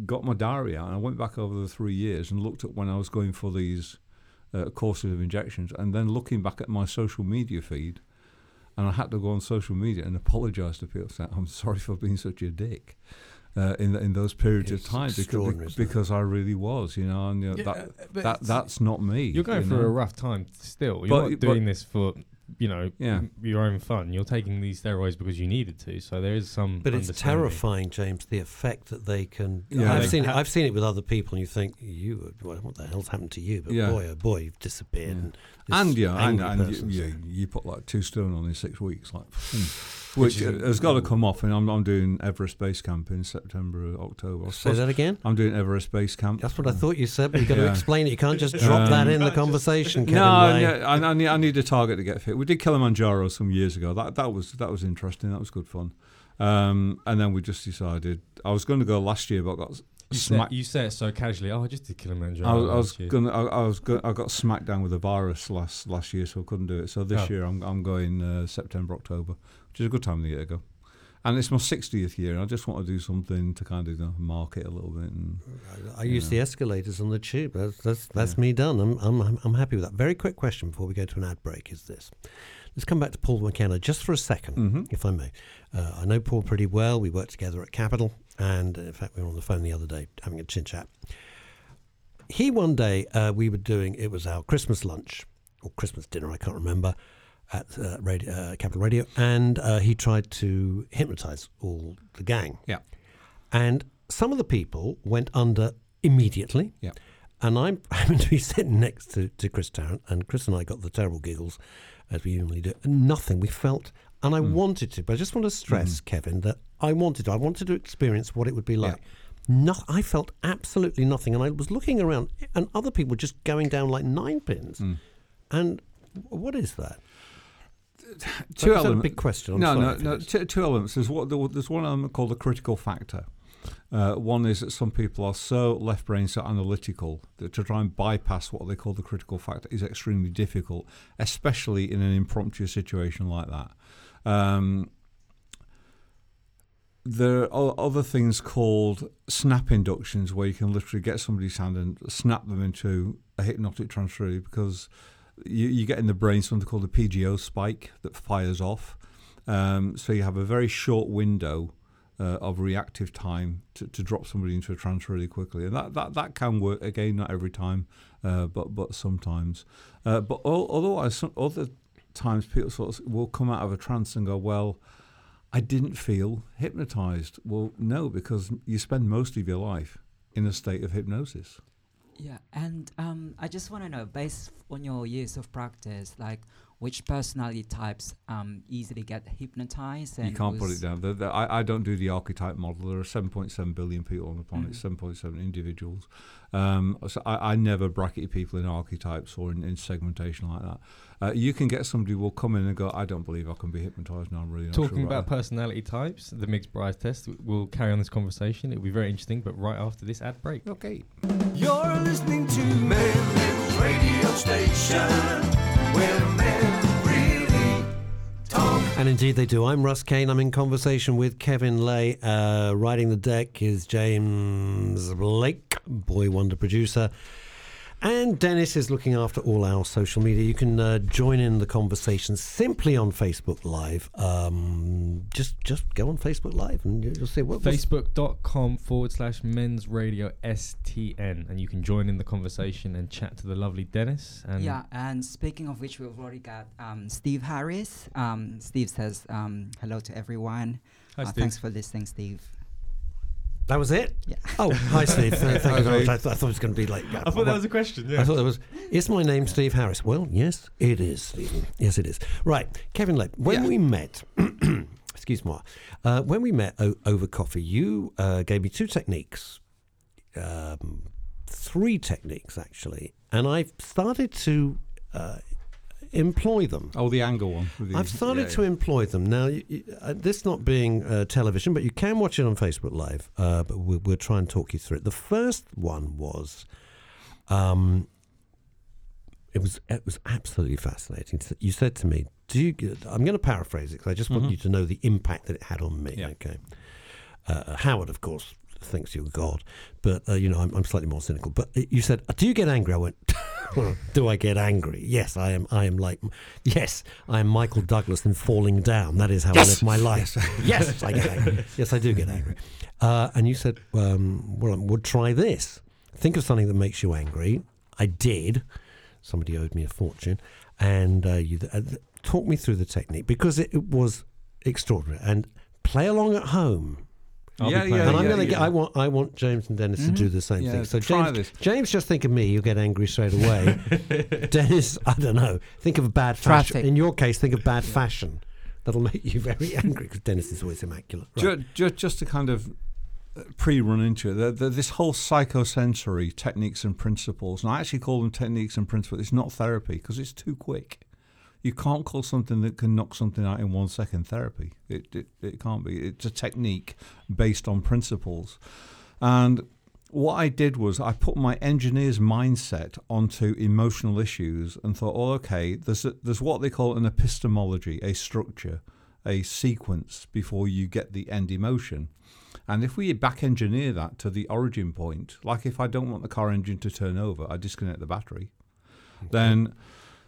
got my diary out and I went back over the three years and looked at when I was going for these uh, courses of injections, and then looking back at my social media feed. And I had to go on social media and apologise to people, saying, "I'm sorry for being such a dick." Uh, in in those periods It's of time, because isn't because I really was, you know, and you know, Yeah, that uh, that that's not me. You're going you through know? a rough time still. You're But- not but- doing this for you know, Yeah. m- your own fun. You're taking these steroids because you needed to. So there is some. But it's terrifying, James, the effect that they can. Yeah, I've they seen it. I've seen it with other people, and you think, "You, what what the hell's happened to you?" But Yeah. boy, oh boy, you've disappeared. Yeah. And, this and yeah, and, angry and you, person's- you, you put like two stone on in six weeks, like, hmm. Which which, is- has got to come off. And I'm, I'm doing Everest Base Camp in September, October. I Say that again. I'm doing Everest Base Camp. That's what I thought you said, but you've got to explain it. You can't just drop that Um, in the conversation, Kevin. no, Laye. yeah, I, I, need, I need a target to get fit. We did Kilimanjaro some years ago. That that was that was interesting. That was good fun. Um, and then we just decided I was going to go last year, but got You say, smacked. you say it so casually. Oh, I just did Kilimanjaro. I was, I was last year." gonna. I, I was. Go, I got smacked down with a virus last last year, so I couldn't do it. So this Oh. year I'm I'm going uh, September October, which is a good time of the year to go. And it's my 60th year, and I just want to do something to kind of you know, mark it a little bit. And I use Yeah. the escalators on the tube. That's that's, that's Yeah. me done. I'm, I'm I'm I'm happy with that. Very quick question before we go to an ad break is this. Let's come back to Paul McKenna just for a 2nd Mhm. if I may. Uh, I know Paul pretty well. We worked together at Capital, and uh, in fact, we were on the phone the other day having a chin chat. He one day uh, we were doing it was our Christmas lunch or Christmas dinner. I can't remember at uh, radio, uh, Capital Radio, and uh, he tried to hypnotize all the gang. Yeah. And some of the people went under immediately. Yeah. And I'm happened to be sitting next to, to Chris Tarrant, and Chris and I got the terrible giggles, as we usually do. And nothing. We felt, and I Mm. wanted to, but I just want to stress, Kevin, that I wanted to. I wanted to experience what it would be Yeah. like. No, I felt absolutely nothing, and I was looking around, and other people were just going down like nine pins. Mm. And what is that? two elements. big question. I'm no, no, no. Two, two elements. There's what there's one element called the critical factor. Uh, one is that some people are so left brain, so analytical that to try and bypass what they call the critical factor is extremely difficult, especially in an impromptu situation like that. Um, there are other things called snap inductions where you can literally get somebody's hand and snap them into a hypnotic trance really because you, you get in the brain something called a PGO spike that fires off. Um, so you have a very short window uh, of reactive time to, to drop somebody into a trance really quickly, and that, that, that can work again, not every time, uh, but but sometimes. Uh, but all, otherwise, some other times people sort of will come out of a trance and go, well. I didn't feel hypnotized. Well, no, because you spend most of your life in a state of hypnosis. Yeah, and um, I just want to know, based on your years of practice, like which personality types um, easily get hypnotized? And you can't put it down. The, the, I, I don't do the archetype model. There are 7.7 billion people on the planet, Mhm. 7.7 individuals. Um, so I, I never bracket people in archetypes or in, in segmentation like that. Uh, you can get somebody who will come in and go, I don't believe I can be hypnotized now. I'm really not Talking sure about that." personality types, the Myers-Briggs test, we'll carry on this conversation. It'll be very interesting, but right after this ad break. Okay. You're listening to Men's Radio Station, where men really talk. And indeed they do. I'm Russ Kane. I'm in conversation with Kevin Laye. Uh, riding the deck is James Blake, boy wonder producer. And Dennis is looking after all our social media. You can uh, join in the conversation simply on Facebook Live. Um, just just go on Facebook Live and you- you'll see what what's- Facebook.com forward slash men's radio STN. And you can join in the conversation and chat to the lovely Dennis. And Yeah, and speaking of which, we've already got um, Steve Harris. Um, Steve says um, hello to everyone. Hi, Uh, Steve. thanks for listening, Steve. That was it? Yeah. Oh, hi, Steve. Uh, Thank you very much. I, th- I thought it was going to be like. I thought that was a question. Yeah. I thought that was. Is my name Steve Harris? Well, yes, it is, Stephen. Yes, it is. Right, Kevin Lake. When Yeah. we met, excuse me, uh, when we met o- over coffee, you uh, gave me two techniques, um, three techniques actually, and I've started to uh, employ them. Oh, the angle one. the- I've started yeah, to employ them now. You, you, uh, this not being uh, television, but you can watch it on Facebook Live. Uh, but we'll, we'll try and talk you through it. The first one was, um, it was it was absolutely fascinating. So You said to me, "Do you?" I'm going to paraphrase it because I just want Mhm. you to know the impact that it had on me. Yeah. Okay. Uh, Howard, of course, thinks you're God, but uh, you know I'm, I'm slightly more cynical. But uh, you said, "Do you get angry?" I went, "Do I get angry?" Yes, I am. I am like, yes, I am Michael Douglas in Falling Down. That is how I live my life. Yes, I get angry. Yes, I do get angry. Uh, and you said, um, "Well, we'll try this. Think of something that makes you angry." I did. Somebody owed me a fortune, and uh, you uh, talk me through the technique because it, it was extraordinary and play along at home. I'll Yeah, yeah, and I'm it. going to get. I want. I want James and Dennis to do the same Yeah, thing. So try James, this. James, just think of me. You'll get angry straight away. Dennis, I don't know. Think of a bad fashion. Traffic. In your case, think of bad fashion. That'll make you very angry because Dennis is always immaculate. Right. Ju- ju- just to kind of uh, pre-run into it, the, the, this whole psychosensory techniques and principles, and I actually call them techniques and principles. It's not therapy because it's too quick. You can't call something that can knock something out in one second therapy. It, it it can't be. It's a technique based on principles, and what I did was I put my engineer's mindset onto emotional issues and thought, oh, okay, there's a, there's what they call an epistemology, a structure, a sequence before you get the end emotion. And if we back engineer that to the origin point, like if I don't want the car engine to turn over, I disconnect the battery. Then,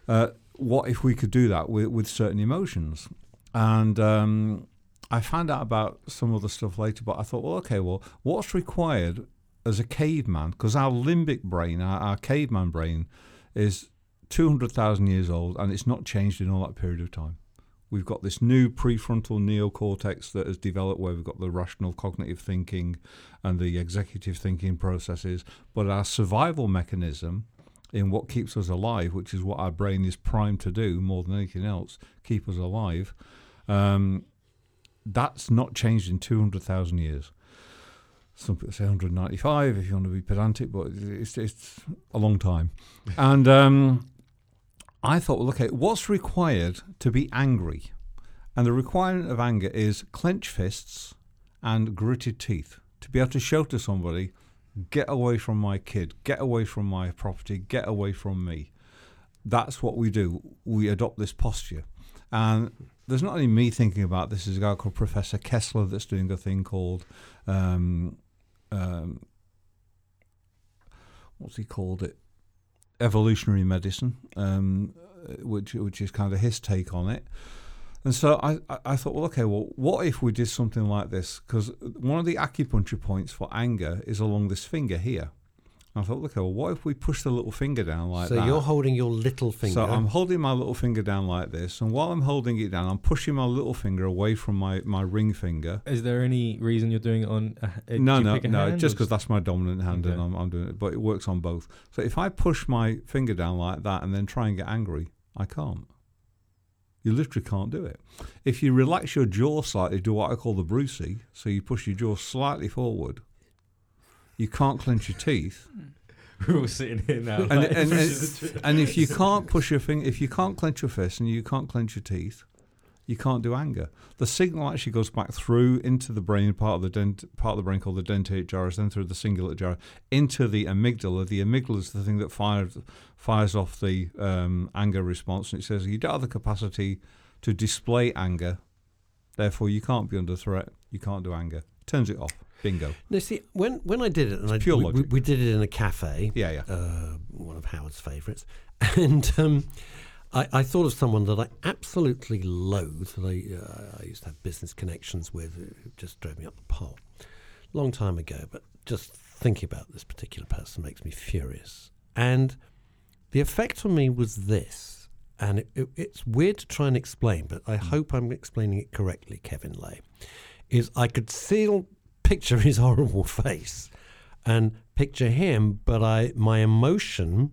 uh, what if we could do that with, with certain emotions? And um, I found out about some other stuff later, but I thought, well, okay, well, what's required as a caveman? Because our limbic brain, our, our caveman brain, is 200,000 years old and it's not changed in all that period of time. We've got this new prefrontal neocortex that has developed where we've got the rational cognitive thinking and the executive thinking processes. But our survival mechanism in what keeps us alive, which is what our brain is primed to do more than anything else, keep us alive, um, that's not changed in 200,000 years. Some people say 195 if you want to be pedantic, but it's, it's a long time. and um, I thought, well, okay, what's required to be angry? And the requirement of anger is clenched fists and gritted teeth. To be able to show to somebody, get away from my kid, get away from my property, get away from me. That's what we do. We adopt this posture. And there's not only me thinking about this, there's a guy called Professor Kessler that's doing a thing called, um, um, what's he called it? Evolutionary medicine, um, which which is kind of his take on it. And so I, I- I thought, well, okay, well, what if we did something like this? Because one of the acupuncture points for anger is along this finger here. I thought, okay, well, what if we push the little finger down like so that? So you're holding your little finger. So I'm holding my little finger down like this, and while I'm holding it down, I'm pushing my little finger away from my, my ring finger. Is there any reason you're doing it on? A, uh, no, do you no, pick a no, hand just because that's my dominant hand and I'm, I'm doing it, but it works on both. So if I push my finger down like that and then try and get angry, I can't. You literally can't do it. If you relax your jaw slightly, do what I call the Brucey, so you push your jaw slightly forward, you can't clench your teeth. We're all sitting here now. and, like- and, and, and if you can't push your finger, if you can't clench your fist and you can't clench your teeth, you can't do anger. The signal actually goes back through into the brain, part of the dent, part of the brain called the dentate gyrus, then through the cingulate gyrus into the amygdala. The amygdala is the thing that fires fires off the um, anger response, and it says you don't have the capacity to display anger, therefore you can't be under threat. You can't do anger. Turns it off. Bingo. No, see, when when I did it, and I, pure we, we, we did it in a cafe, Yeah, yeah. uh, one of Howard's favourites, and um, I, I thought of someone that I absolutely loathe. That I, uh, I used to have business connections with, who just drove me up the pole, long time ago. But just thinking about this particular person makes me furious, and the effect on me was this. And it, it, it's weird to try and explain, but I hope I'm explaining it correctly, Kevin Laye. Is I could still picture his horrible face and picture him, but I my emotion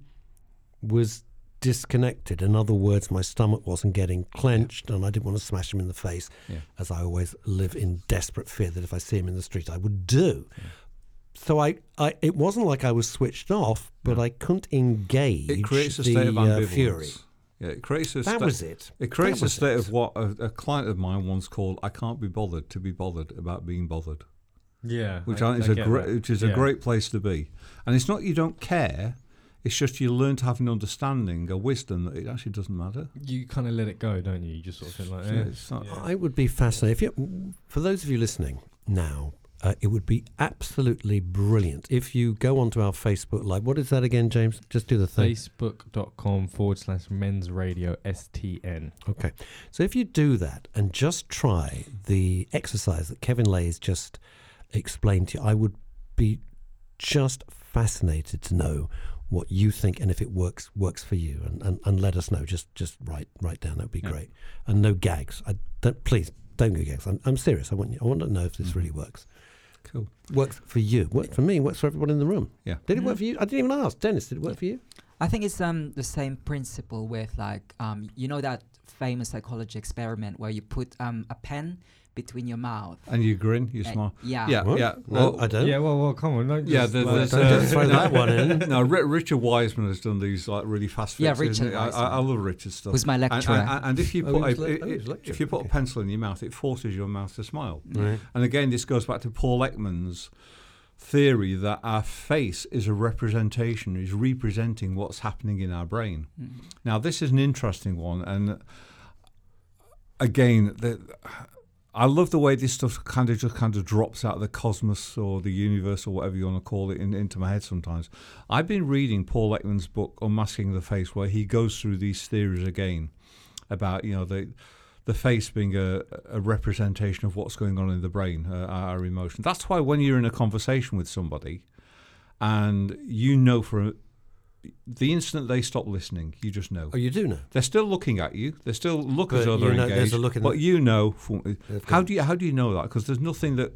was disconnected. In other words, my stomach wasn't getting clenched, and I didn't want to smash him in the face, Yeah. as I always live in desperate fear that if I see him in the street, I would do. So I, I, it wasn't like I was switched off, but I couldn't engage It creates a the state of uh, fury. Yeah, it creates a That sta- was it. It creates That a state it. of what a, a client of mine once called "I can't be bothered to be bothered about being bothered," yeah, which I, I, think is I a great, that. which is a great place to be. And it's not you don't care; it's just you learn to have an understanding, a wisdom that it actually doesn't matter. You kind of let it go, don't you? You just sort of feel like, Yeah, eh. it's not- Yeah. I would be fascinated. If you, for those of you listening now, uh, it would be absolutely brilliant if you go onto our Facebook Live. What is that again, James? Just do the thing. Facebook.com forward slash men's radio STN. Okay. So if you do that and just try the exercise that Kevin Laye has just explained to you, I would be just fascinated to know what you think and if it works works for you. And, and, and let us know. Just just write write down. That would be Yeah. great. And no gags. I don't please don't go gags. I'm, I'm serious. I want you, I want to know if this Mhm. really works. Cool. works for you. Works for me. Works for everyone in the room. Yeah. did it Yeah. work for you? I didn't even ask. Dennis did it work for you? I think it's um the same principle with like um you know that famous psychology experiment where you put um a pen between your mouth. And you grin, you Uh, smile. yeah. Yeah, What? yeah. no Well, I don't Yeah, well, well, come on. Don't Yeah, just, there- like- there's, don't uh, just throw that one in. No, Ri- Richard Wiseman has done these like really fast Yeah, fixes. isn't Richard? I, I, I love Richard's stuff. Who's my And, lecturer? and, and if you Oh, put he was a, le- i- oh, he was if you put okay. a pencil in your mouth, it forces your mouth to smile. Right. And again, this goes back to Paul Ekman's theory that our face is a representation, is representing what's happening in our brain. Mm. Now, this is an interesting one, and again, the, I love the way this stuff kind of just kind of drops out of the cosmos or the universe or whatever you want to call it in, into my head sometimes. I've been reading Paul Ekman's book Unmasking the Face, where he goes through these theories again about you know the the face being a, a representation of what's going on in the brain, uh, our emotions. That's why when you're in a conversation with somebody, and you know for the instant they stop listening, you just know. oh you do know They're still looking at you. They're still look as though you they're know- engaged. a look in but the- you know, from, how do you how do you know that? Because there's nothing that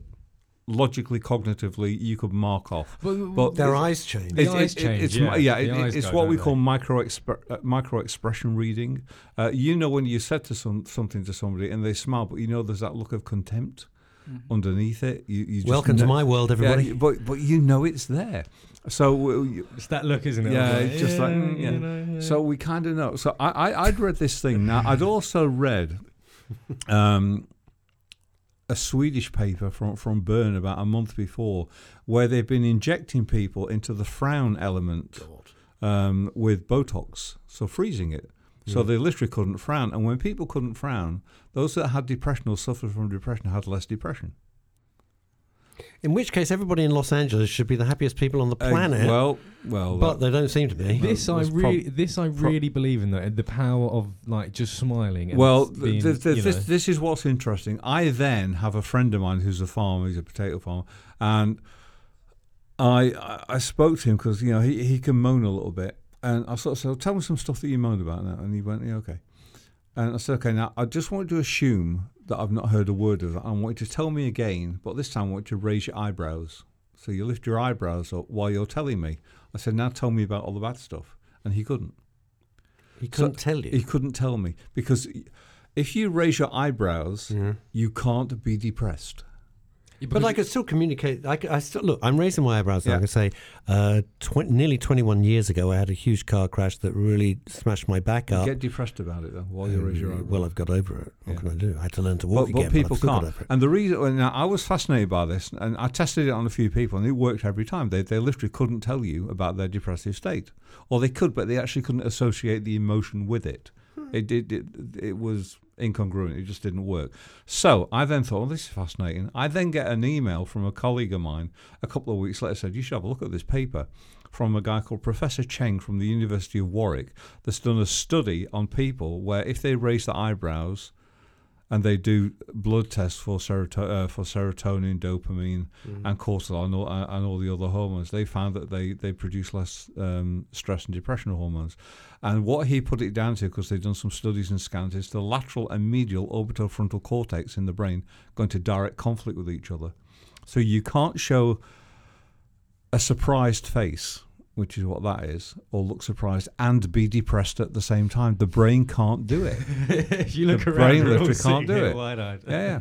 logically, cognitively you could mark off. But, But their it's- eyes change The It's- eyes it's- change, It's, yeah. yeah, it- it's go, what we don't call micro expre- uh, micro expression reading. Uh, you know when you said to some something to somebody and they smile, but you know there's that look of contempt Mhm. underneath it. You, you just welcome to my world everybody you- but but you know it's there. So it's that look, isn't it? Yeah, Of it's just like, yeah. you know, yeah. So we kind of know. So I, I, I'd read this thing. Now I'd also read um, a Swedish paper from from Bern about a month before, where they've been injecting people into the frown element um, with Botox, so freezing it. So Yeah. they literally couldn't frown. And when people couldn't frown, those that had depression or suffered from depression had less depression. In which case everybody in Los Angeles should be the happiest people on the Uh, planet well, well, but that- they don't seem to be this I That's prob- really, this I prob- really believe in though. The power of like just smiling. And Well, it's th- being, th- th- this, this is what's interesting. I then have a friend of mine who's a farmer. He's a potato farmer, and I I, I spoke to him because you know he, he can moan a little bit, and I sort of said, "Tell me some stuff that you moaned about now." And he went, "Yeah, okay." And I said, "Okay, now I just want to assume that I've not heard a word of. I want you to tell me again, but this time I want you to raise your eyebrows. So you lift your eyebrows up while you're telling me." I said, "Now tell me about all the bad stuff," and he couldn't. he couldn't tell you He couldn't tell me because if you raise your eyebrows, Yeah. you can't be depressed. Yeah, But I could still communicate. I, I still look. I'm raising my eyebrows. now. Yeah. I can say, uh, tw- nearly 21 years ago, I had a huge car crash that really smashed my back You up. get depressed about it though while you raise your Uh, eyebrows. well, I've got over it. What Yeah. can I do? I had to learn to walk but, but people got can't. And the reason, now, I was fascinated by this, and I tested it on a few people, and it worked every time. They they literally couldn't tell you about their depressive state, or they could, but they actually couldn't associate the emotion with it. Hmm. It did. It, it was incongruent. It just didn't work. So I then thought, well, this is fascinating. I then get an email from a colleague of mine a couple of weeks later said, you should have a look at this paper from a guy called Professor Cheng from the University of Warwick that's done a study on people where if they raise their eyebrows and they do blood tests for, seroto- uh, for serotonin, dopamine, Mm. and cortisol and all, and all the other hormones, they found that they, they produce less um, stress and depression hormones. And what he put it down to, because they've done some studies and scans, is the lateral and medial orbitofrontal cortex in the brain go into direct conflict with each other. So you can't show a surprised face, which is what that is, or look surprised and be depressed at the same time. The brain can't do it. if you look the around, brain we're literally can't do it. wide-eyed. Yeah, yeah.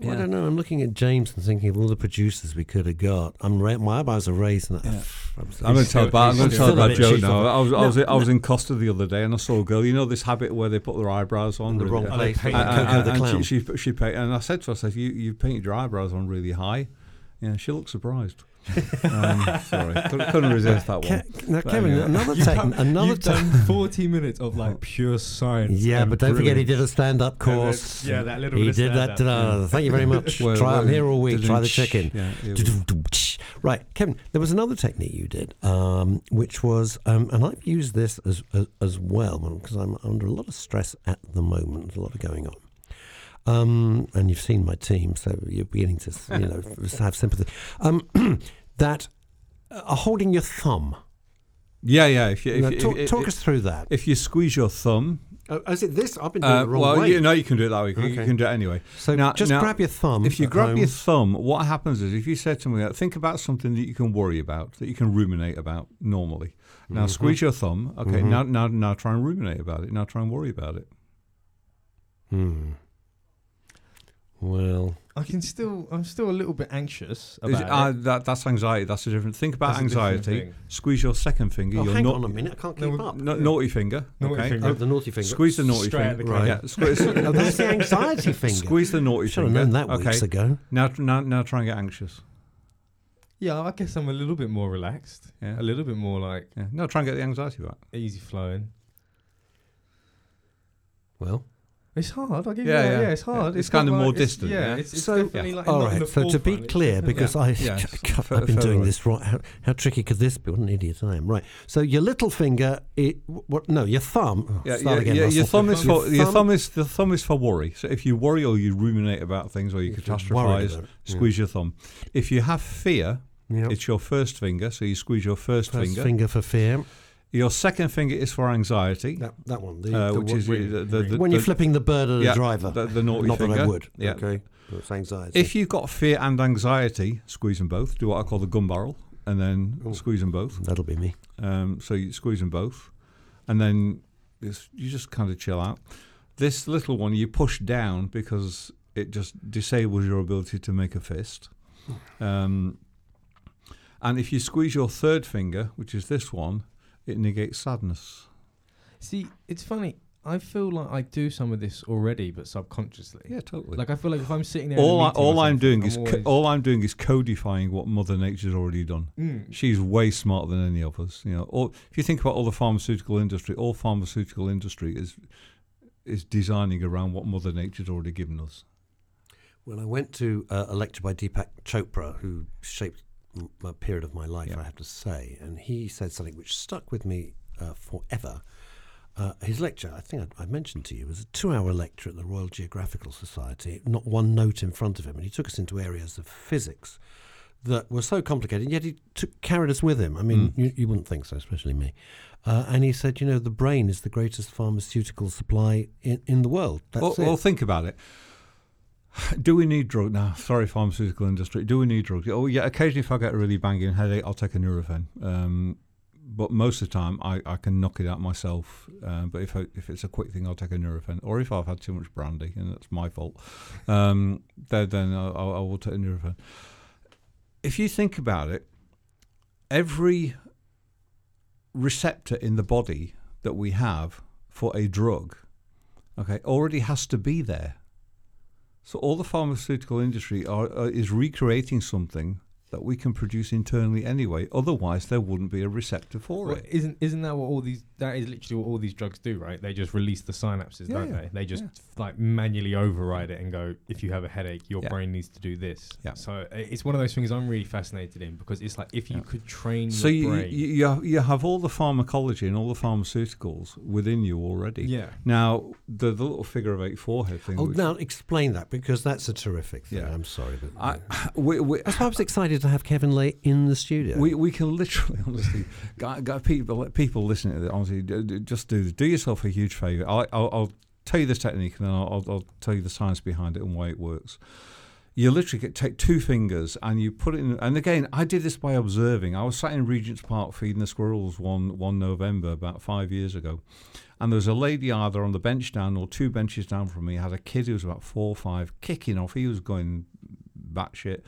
Well, I don't know. I'm looking at James and thinking of all the producers we could have got. I'm ra- my eyebrows are raised. And Yeah. I'm, I'm going to tell still- about. I'm going to tell a about Joe cheap now. of it. I was, I No, was, I was in Costa the other day, and I saw a girl. You know this habit where they put their eyebrows on in the really- wrong place. paint like and, and she, she, she paid, and I said to her, I said, you, you painted your eyebrows on really high. Yeah, she looked surprised. Um, sorry, couldn't, couldn't resist that one. Ke- now, But Kevin, anyway. another You've tech, done- another You've tech. done 40 minutes of like pure science. Yeah, but don't forget he did a stand-up And course. that's- Yeah, that little he bit of did that. stand-up, uh, Thank you very much. Where- Try. I'm here all week. Try the chicken. Yeah, Right, Kevin. There was another technique you did, um, which was, um, and I've used this as as, as well because I'm under a lot of stress at the moment. There's a lot of going on, um, and you've seen my team, so you're beginning to you know have sympathy. Um, that are holding your thumb Yeah, yeah. If you if, Now, talk, if, talk if, us through that. if you squeeze your thumb, Oh, is it this? I've been doing uh, it the wrong well, way. you know you can do it that way. You Okay. can do it anyway. so now- just now, grab your thumb. If you at grab home. your thumb, what happens is if you said to me, uh, think about something that you can worry about, that you can ruminate about normally. Now Mhm. squeeze your thumb. Okay, Mhm. now now now try and ruminate about it. Now try and worry about it. Hmm. Well, I can still. I'm still a little bit anxious about uh, it. that that's anxiety. That's a different. Think about That's a different anxiety. thing. Squeeze your second finger. oh, your hang nau- on a minute. I can't keep we- up. na- naughty finger. Naughty okay. finger. Oh, the naughty finger. Squeeze the naughty Straight at finger. the Right. Yeah. Squeeze. oh, that's the anxiety finger. Squeeze the naughty Should have finger. known that okay. weeks ago. Now, now, now, try and get anxious. Yeah, I guess I'm a little bit more relaxed. Yeah. A little bit more like Yeah. No, try and get the anxiety back. easy flowing. Well, It's hard. I give Yeah, you that. yeah. Yeah, it's hard. It's not kinda more like- it's- distant, Yeah, yeah? it's, it's So- definitely like all not in right. the So to be clear, because Yeah. I I've been further doing away. this right. How, how tricky could this be? What an idiot I am. Right. So your little finger, it, what? No, your thumb. Oh, Yeah, start yeah, again, yeah, your thumb is for your thumb- thumb is the thumb is for worry. So if you worry or you ruminate about things or you If catastrophize, about yeah. squeeze your thumb. If you have fear, Yep. it's your first finger. So you squeeze your first, First finger. finger for fear. Your second finger is for anxiety, That, that one. The, uh, the which one- is the, the, the, when you're the- flipping the bird at yeah, a driver. the, the naughty Not finger. that I would. Yeah. Okay. But It's anxiety. If you've got fear and anxiety, squeeze them both. Do what I call the gun barrel, and then Ooh. squeeze them both. That'll be me. Um, so you squeeze them both, and then it's, you just kind of chill out. This little one you push down because it just disables your ability to make a fist. Um, and if you squeeze your third finger, which is this one, it negates sadness. See, it's funny. I feel like I do some of this already, but subconsciously. Yeah, totally. Like I feel like if I'm sitting there, in a all I, meeting or all I'm doing is co- all I'm doing is codifying what Mother Nature's already done. Mm. She's way smarter than any of us. You know, all, if you think about all the pharmaceutical industry, all pharmaceutical industry is is designing around what Mother Nature's already given us. Well, I went to uh, a lecture by Deepak Chopra, who shaped m- a period of my life, Yeah. I have to say, and he said something which stuck with me uh, forever. Uh, his lecture, I think I, I mentioned to you, was a two-hour lecture at the Royal Geographical Society. Not one note in front of him, and he took us into areas of physics that were so complicated. And Yet he took, carried us with him. I mean, Mm. you, you wouldn't think so, especially me. Uh, and he said, you know, the brain is the greatest pharmaceutical supply in, in the world. That's well, it. well, think about it. Do we need drugs? now? sorry, pharmaceutical industry. Do we need drugs? Oh, yeah. Occasionally, if I get a really banging headache, I'll take a Nurofen. Um, but most of the time, I, I can knock it out myself. Um, but if I, if it's a quick thing, I'll take a Nurofen. Or if I've had too much brandy, and that's my fault, um, then, then I I will take a Nurofen. If you think about it, every receptor in the body that we have for a drug, okay, already has to be there. So all the pharmaceutical industry are, uh, is recreating something that we can produce internally anyway. Otherwise, there wouldn't be a receptor for Well, it. isn't isn't that what all these? That is literally what all these drugs do, right? They just release the synapses, Yeah, don't yeah, they? They just yeah. like manually override it and go, if you have a headache, your Yeah. brain needs to do this. Yeah. So uh, it's one of those things I'm really fascinated in because it's like if you Yeah. could train So your you, brain. you you have- all the pharmacology and all the pharmaceuticals within you already. yeah. Now the, the little figure of eight forehead thing. Oh, now explain that because that's a terrific thing. Yeah. I'm sorry, but I, we, we, that's why I was excited to have Kevin Laye in the studio. We, we can literally, honestly, got, got people people listening to this, honestly, just do do yourself a huge favour. I'll, I'll, I'll tell you this technique, and then I'll, I'll, I'll tell you the science behind it and why it works. You literally get, take two fingers and you put it in. And again, I did this by observing. I was sat in Regent's Park feeding the squirrels one one November about five years ago, and there was a lady either on the bench down or two benches down from me had a kid who was about four or five kicking off. He was going batshit.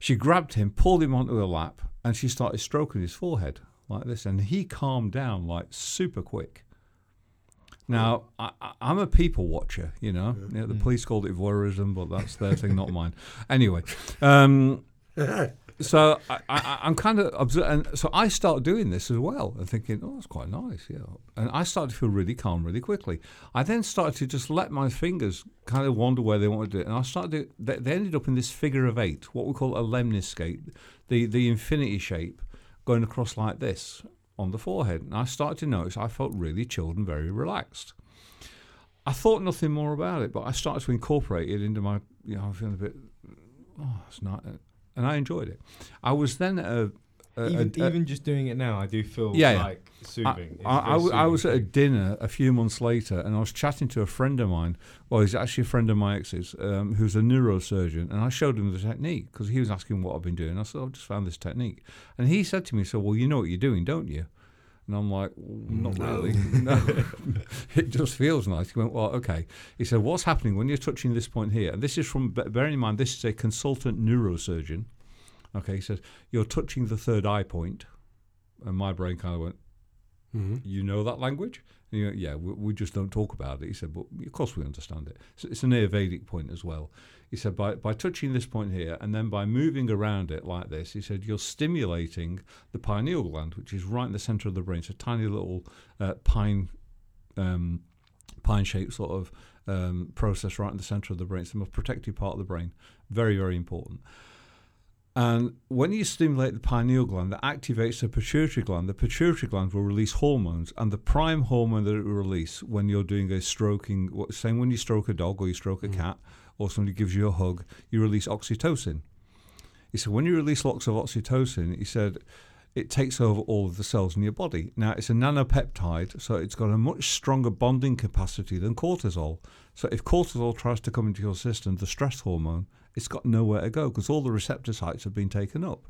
She grabbed him, pulled him onto her lap, and she started stroking his forehead like this, and he calmed down like super quick. Now, I, I'm a people watcher, you know. Yeah, the police called it voyeurism, but that's their thing, not mine. Anyway, um, so I, I'm kind of and so I start doing this as well and thinking, oh, that's quite nice, yeah. And I started to feel really calm really quickly. I then started to just let my fingers kind of wander where they wanted to, and I started. To, they, they ended up in this figure of eight, what we call a lemniscate, the the infinity shape, going across like this on the forehead. And I started to notice I felt really chilled and very relaxed. I thought nothing more about it, but I started to incorporate it into my, you know, I'm feeling a bit, oh, it's not, uh, and I enjoyed it. I was then at a, uh, even uh, even just doing it now, I do feel Yeah, like soothing. I, I, very w- I was at a dinner a few months later and I was chatting to a friend of mine. Well, he's actually a friend of my ex's um, who's a neurosurgeon. And I showed him the technique because he was asking what I've been doing. I said, I've just found this technique. And he said to me, So, well, you know what you're doing, don't you? And I'm like, Not No. really. no. it just feels nice. He went, Well, okay. He said, What's happening when you're touching this point here? And this is from, be- bearing in mind, this is a consultant neurosurgeon. Okay, he says, You're touching the third eye point. And my brain kind of went, Mm-hmm. you know that language? You yeah, we, we just don't talk about it. He said, but of course we understand it. So it's an Ayurvedic point as well. He said, by, by touching this point here and then by moving around it like this, he said, you're stimulating the pineal gland, which is right in the center of the brain. It's a tiny little uh, pine, um, pine-shaped sort of um, process right in the center of the brain. It's the most protective part of the brain. Very, very important. And when you stimulate the pineal gland, that activates the pituitary gland. The pituitary gland will release hormones, and the prime hormone that it will release when you're doing a stroking, what, saying when you stroke a dog or you stroke a mm. cat, or somebody gives you a hug, you release oxytocin. He said when you release lots of oxytocin, he said it takes over all of the cells in your body. Now it's a nonapeptide, so it's got a much stronger bonding capacity than cortisol. So if cortisol tries to come into your system, the stress hormone, it's got nowhere to go because all the receptor sites have been taken up.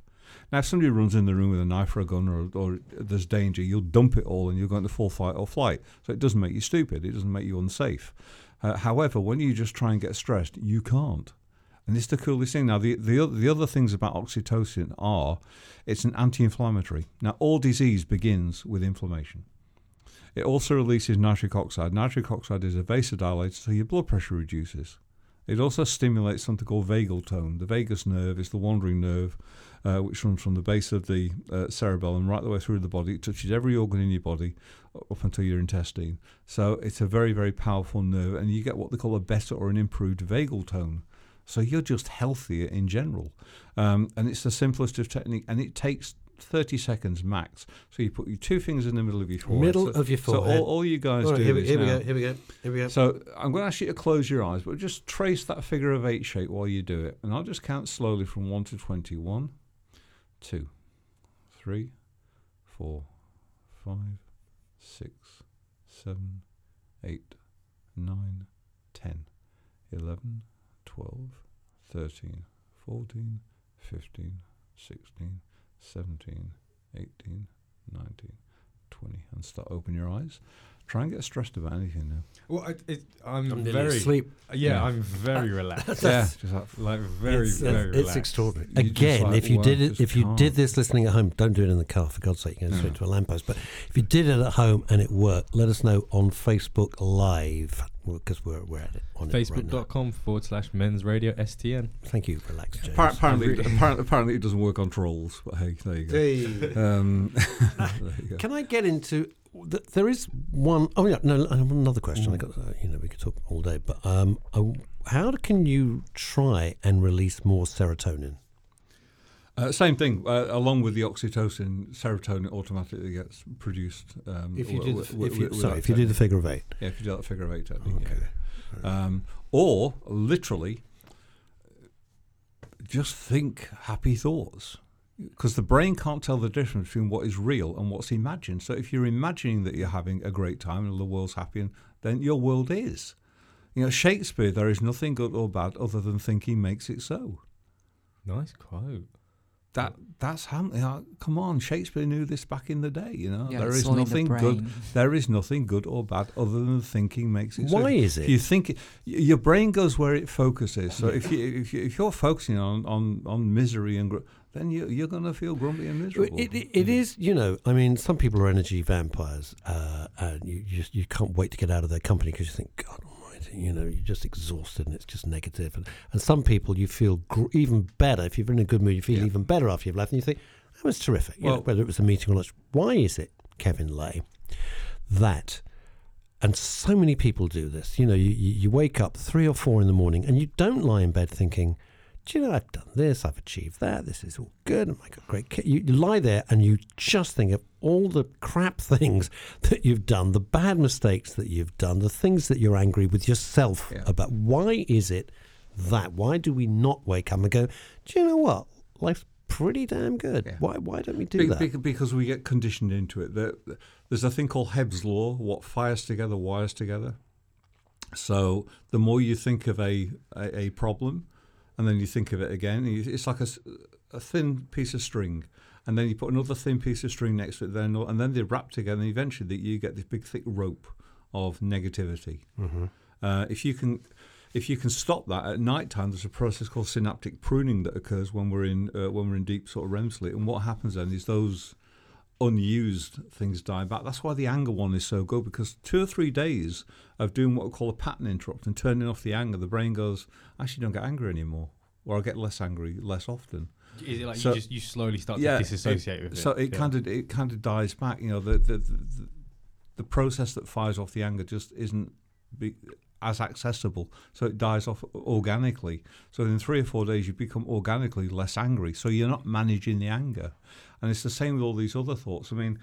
Now, if somebody runs in the room with a knife or a gun or, or there's danger, you'll dump it all and you'll go into full fight or flight. So it doesn't make you stupid. It doesn't make you unsafe. Uh, however, when you just try and get stressed, you can't. And it's the coolest thing. Now, the, the, the other things about oxytocin are it's an anti inflammatory. Now, all disease begins with inflammation. It also releases nitric oxide. Nitric oxide is a vasodilator, so your blood pressure reduces. It also stimulates something called vagal tone. The vagus nerve is the wandering nerve uh, which runs from the base of the uh, cerebellum right the way through the body. It touches every organ in your body up until your intestine. So it's a very, very powerful nerve, and you get what they call a better or an improved vagal tone. So you're just healthier in general. Um, and it's the simplest of technique, and it takes 30 seconds max. So you put your two fingers in the middle of your forehead. Middle so, of your So forehead. all, all you guys All right, do here, we, here we go. Here we go. Here we go. so I'm going to ask you to close your eyes, but just trace that figure of eight shape while you do it. And I'll just count slowly from 1 to 20. 1, 2, 3, 4, 5, 6, 7, 8, 9, 10, 11, 12, 13, 14, 15, 16, 17, 18, 19, 20. And start open your eyes. Try and get stressed about anything now. Well, it, it, I'm, I'm very sleep. Uh, yeah, Yeah. I'm very relaxed. yeah, just like, like very, it's, very it's relaxed. extraordinary. You just Again, like, if you wow, did it, if you calm. did this listening at home, don't do it in the car for God's sake. You're going No. straight to a lamppost. But if you did it at home and it worked, let us know on Facebook Live because we're we're at it on it right. Facebook.com forward slash men's radio STN. Thank you, relax, James. Appar- apparently, really- apparently, apparently, it doesn't work on trolls. But hey, there you go. Um, there you go. Can I get into? th- There is one oh yeah, no, another question. I Mm. got, uh, you know, we could talk all day, but um, I, how can you try and release more serotonin? Uh, same thing. Uh, along with the oxytocin, serotonin automatically gets produced. Um, If you do, the, wi- if you, wi- sorry, if you do the figure of eight, yeah, if you do that figure of eight technique, okay. yeah. Um, or literally, just think happy thoughts. Because the brain can't tell the difference between what is real and what's imagined. So if you're imagining that you're having a great time and the world's happy, and then your world is. You know, Shakespeare, there is nothing good or bad other than thinking makes it so. Nice quote. That that's how. You know, come on, Shakespeare knew this back in the day. You know, Yeah, there it's is all in the nothing good. There is nothing good or bad other than thinking makes it. so. why is it? you think y- your brain goes where it focuses. So if you if, you, if you're focusing on on, on misery and gr- then you you're going to feel grumpy and miserable. It, it, it is, you know. I mean, some people are energy vampires, uh, and you just you can't wait to get out of their company because you think, God You know, you're just exhausted and it's just negative. And, and some people you feel gr- even better if you're in a good mood. You feel Yeah. even better after you've left, and you think that was terrific. You know, Well- whether it was a meeting or not. Why is it, Kevin Laye, that? And so many people do this. You know, you, you, you wake up three or four in the morning and you don't lie in bed thinking, do you know, I've done this, I've achieved that, this is all good, and I got great kid. You, lie there and you just think of all the crap things that you've done, the bad mistakes that you've done, the things that you're angry with yourself Yeah. about. Why is it that? Why do we not wake up and go, do you know what? Life's pretty damn good. Yeah. Why why don't we do Be- that? be- because we get conditioned into it. There, there's a thing called Hebb's law: what fires together wires together. So the more you think of a, a, a problem, and then you think of it again, it's like a thin piece of string, and then you put another thin piece of string next to it, then and then they wrap together, and eventually that you get this big thick rope of negativity. Uh, if you can. If you can stop that at night time, there's a process called synaptic pruning that occurs when we're in uh, when we're in deep sort of REM sleep. And what happens then is those unused things die back. That's why the anger one is so good because two or three days of doing what we call a pattern interrupt and turning off the anger, the brain goes, I actually don't get angry anymore, or I get less angry less often. Is it like So- you just you slowly start Yeah, to disassociate it- with it? So it Yeah. kind of it kind of dies back. You know, the the, the the process that fires off the anger just isn't be, as accessible. So it dies off organically. So in three or four days, you become organically less angry. So you're not managing the anger, and it's the same with all these other thoughts. I mean.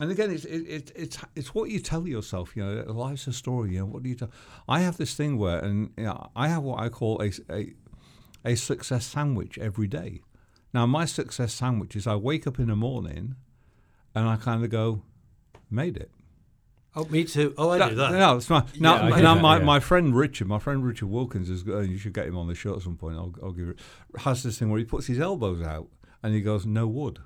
And again, it's it, it, it's it's what you tell yourself. You know, life's a story. You know, what do you tell? I have this thing where, and you know, I have what I call a, a a success sandwich every day. Now, my success sandwich is I wake up in the morning and I kind of go, made it. Oh, me too. Oh, I That- do that. No, it's my, now, get now that, my, yeah. my friend Richard, my friend Richard Wilkins is. Uh, you should get him on the show at some point. I'll, I'll give it. Has this thing where he puts his elbows out and he goes, "No wood."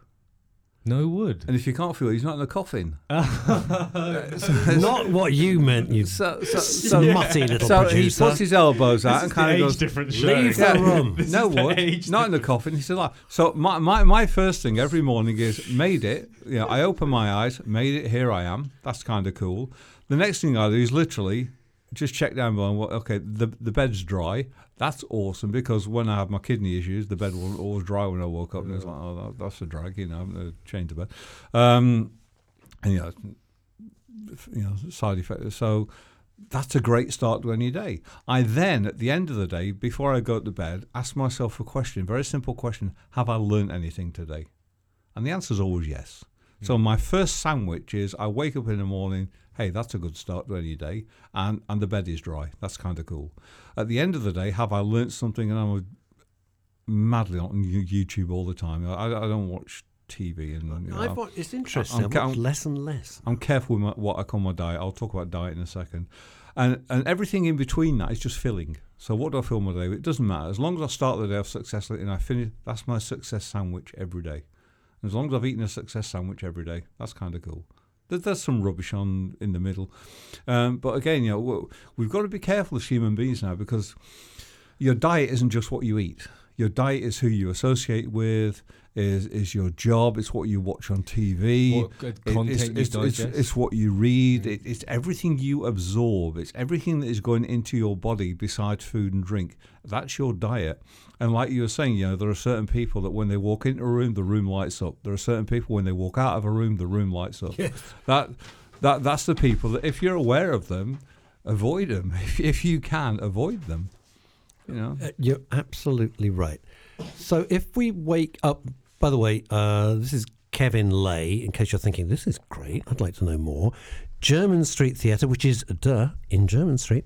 No wood. And if you can't feel it, he's not in a coffin. Not what you meant, you So, so, smutty little so he producer. puts his elbows out and kind of goes, different Leave the room. no the wood, age not in the coffin. He said, "Ah." so my, my, my first thing every morning is made it. You know, I open my eyes, made it. Here I am. That's kind of cool. The next thing I do is literally just check down on what. Okay, the the bed's dry. That's awesome because when I have my kidney issues, the bed wasn't always dry when I woke up, and it's like, oh, that, that's a drag. You know, I'm gonna change the bed. Um, and you know, you know, side effect. So that's a great start to any day. I then, at the end of the day, before I go to bed, ask myself a question, very simple question: Have I learned anything today? And the answer is always yes. So hmm. my first sandwich is I wake up in the morning. Hey, that's a good start to any day, and and the bed is dry. That's kind of cool. At the end of the day, have I learnt something? And I'm madly on YouTube all the time. I, I don't watch TV, and you know, I've watched, it's interesting. I'm ca- less and less. I'm careful with my, what I call my diet. I'll talk about diet in a second. And and everything in between that is just filling. So what do I fill my day with? It doesn't matter. As long as I start the day off successfully and I finish, that's my success sandwich every day. As long as I've eaten a success sandwich every day, that's kind of cool. There, there's some rubbish on in the middle. Um, but again, you know, we've got to be careful as human beings now because your diet isn't just what you eat. Your diet is who you associate with, is is your job, it's what you watch on TV. What good It- content it's, you it's, it's, digest. it's what you read. It, it's everything you absorb. It's everything that is going into your body besides food and drink. That's your diet. And like you were saying, you know, there are certain people that when they walk into a room, the room lights up. There are certain people when they walk out of a room, the room lights up. Yes. That that that's the people that if you're aware of them, avoid them. If, if you can, avoid them. You know. Uh, you're absolutely right. So if we wake up, by the way, uh, this is Kevin Laye. In case you're thinking this is great, I'd like to know more. Jermyn Street Theatre, which is duh in Jermyn Street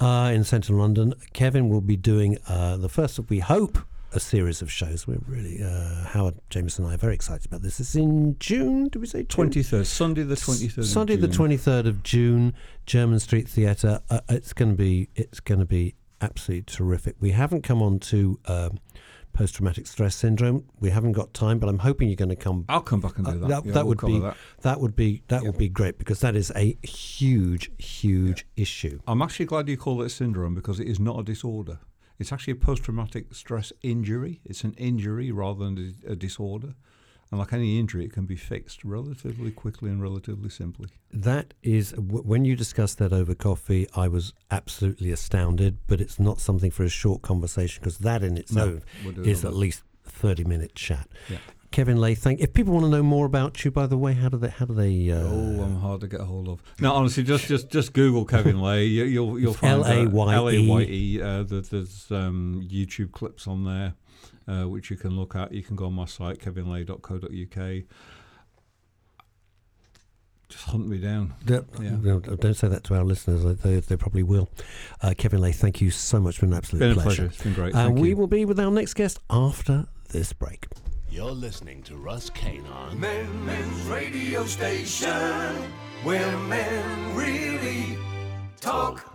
uh, in central London. Kevin will be doing uh, the first of we hope a series of shows. We're really uh, Howard Jameson and I are very excited about this. It's in June. Did we say June? Twenty third, Sunday the twenty third. Sunday the twenty third of June, Jermyn Street Theatre. Uh, it's going to be it's going to be absolutely terrific. We haven't come on to um, post traumatic stress syndrome. We haven't got time, but I'm hoping you're going to come. I'll come back and do Uh, that. that- Yeah, that we'll would be- that. That would be that Yeah. would be great because that is a huge huge issue. I'm actually glad you call it a syndrome because it is not a disorder. It's actually a post traumatic stress injury. It's an injury rather than a, a disorder. And like any injury, it can be fixed relatively quickly and relatively simply. That is w- when you discussed that over coffee, I was absolutely astounded. But it's not something for a short conversation because that in itself we'll is at least thirty minute chat. Yeah. Kevin Laye, thank. If people want to know more about you, by the way, how do they? How do they? Uh, oh, I'm hard to get a hold of. No, honestly, just just just Google Kevin Laye. You, you'll you'll find uh, L-A-Y-E. L-A-Y-E. Uh, there's um, YouTube clips on there uh, which you can look at. You can go on my site kevinlaye.co.uk. Just hunt me down. Don't, Yeah. no, don't say that to our listeners. They, they probably will. Uh, Kevin Laye, thank you so much. It's been an absolute Been a pleasure. pleasure. It's been great. And Thank we you. will be with our next guest after this break. You're listening to Russ Kane on men's radio station where men really talk.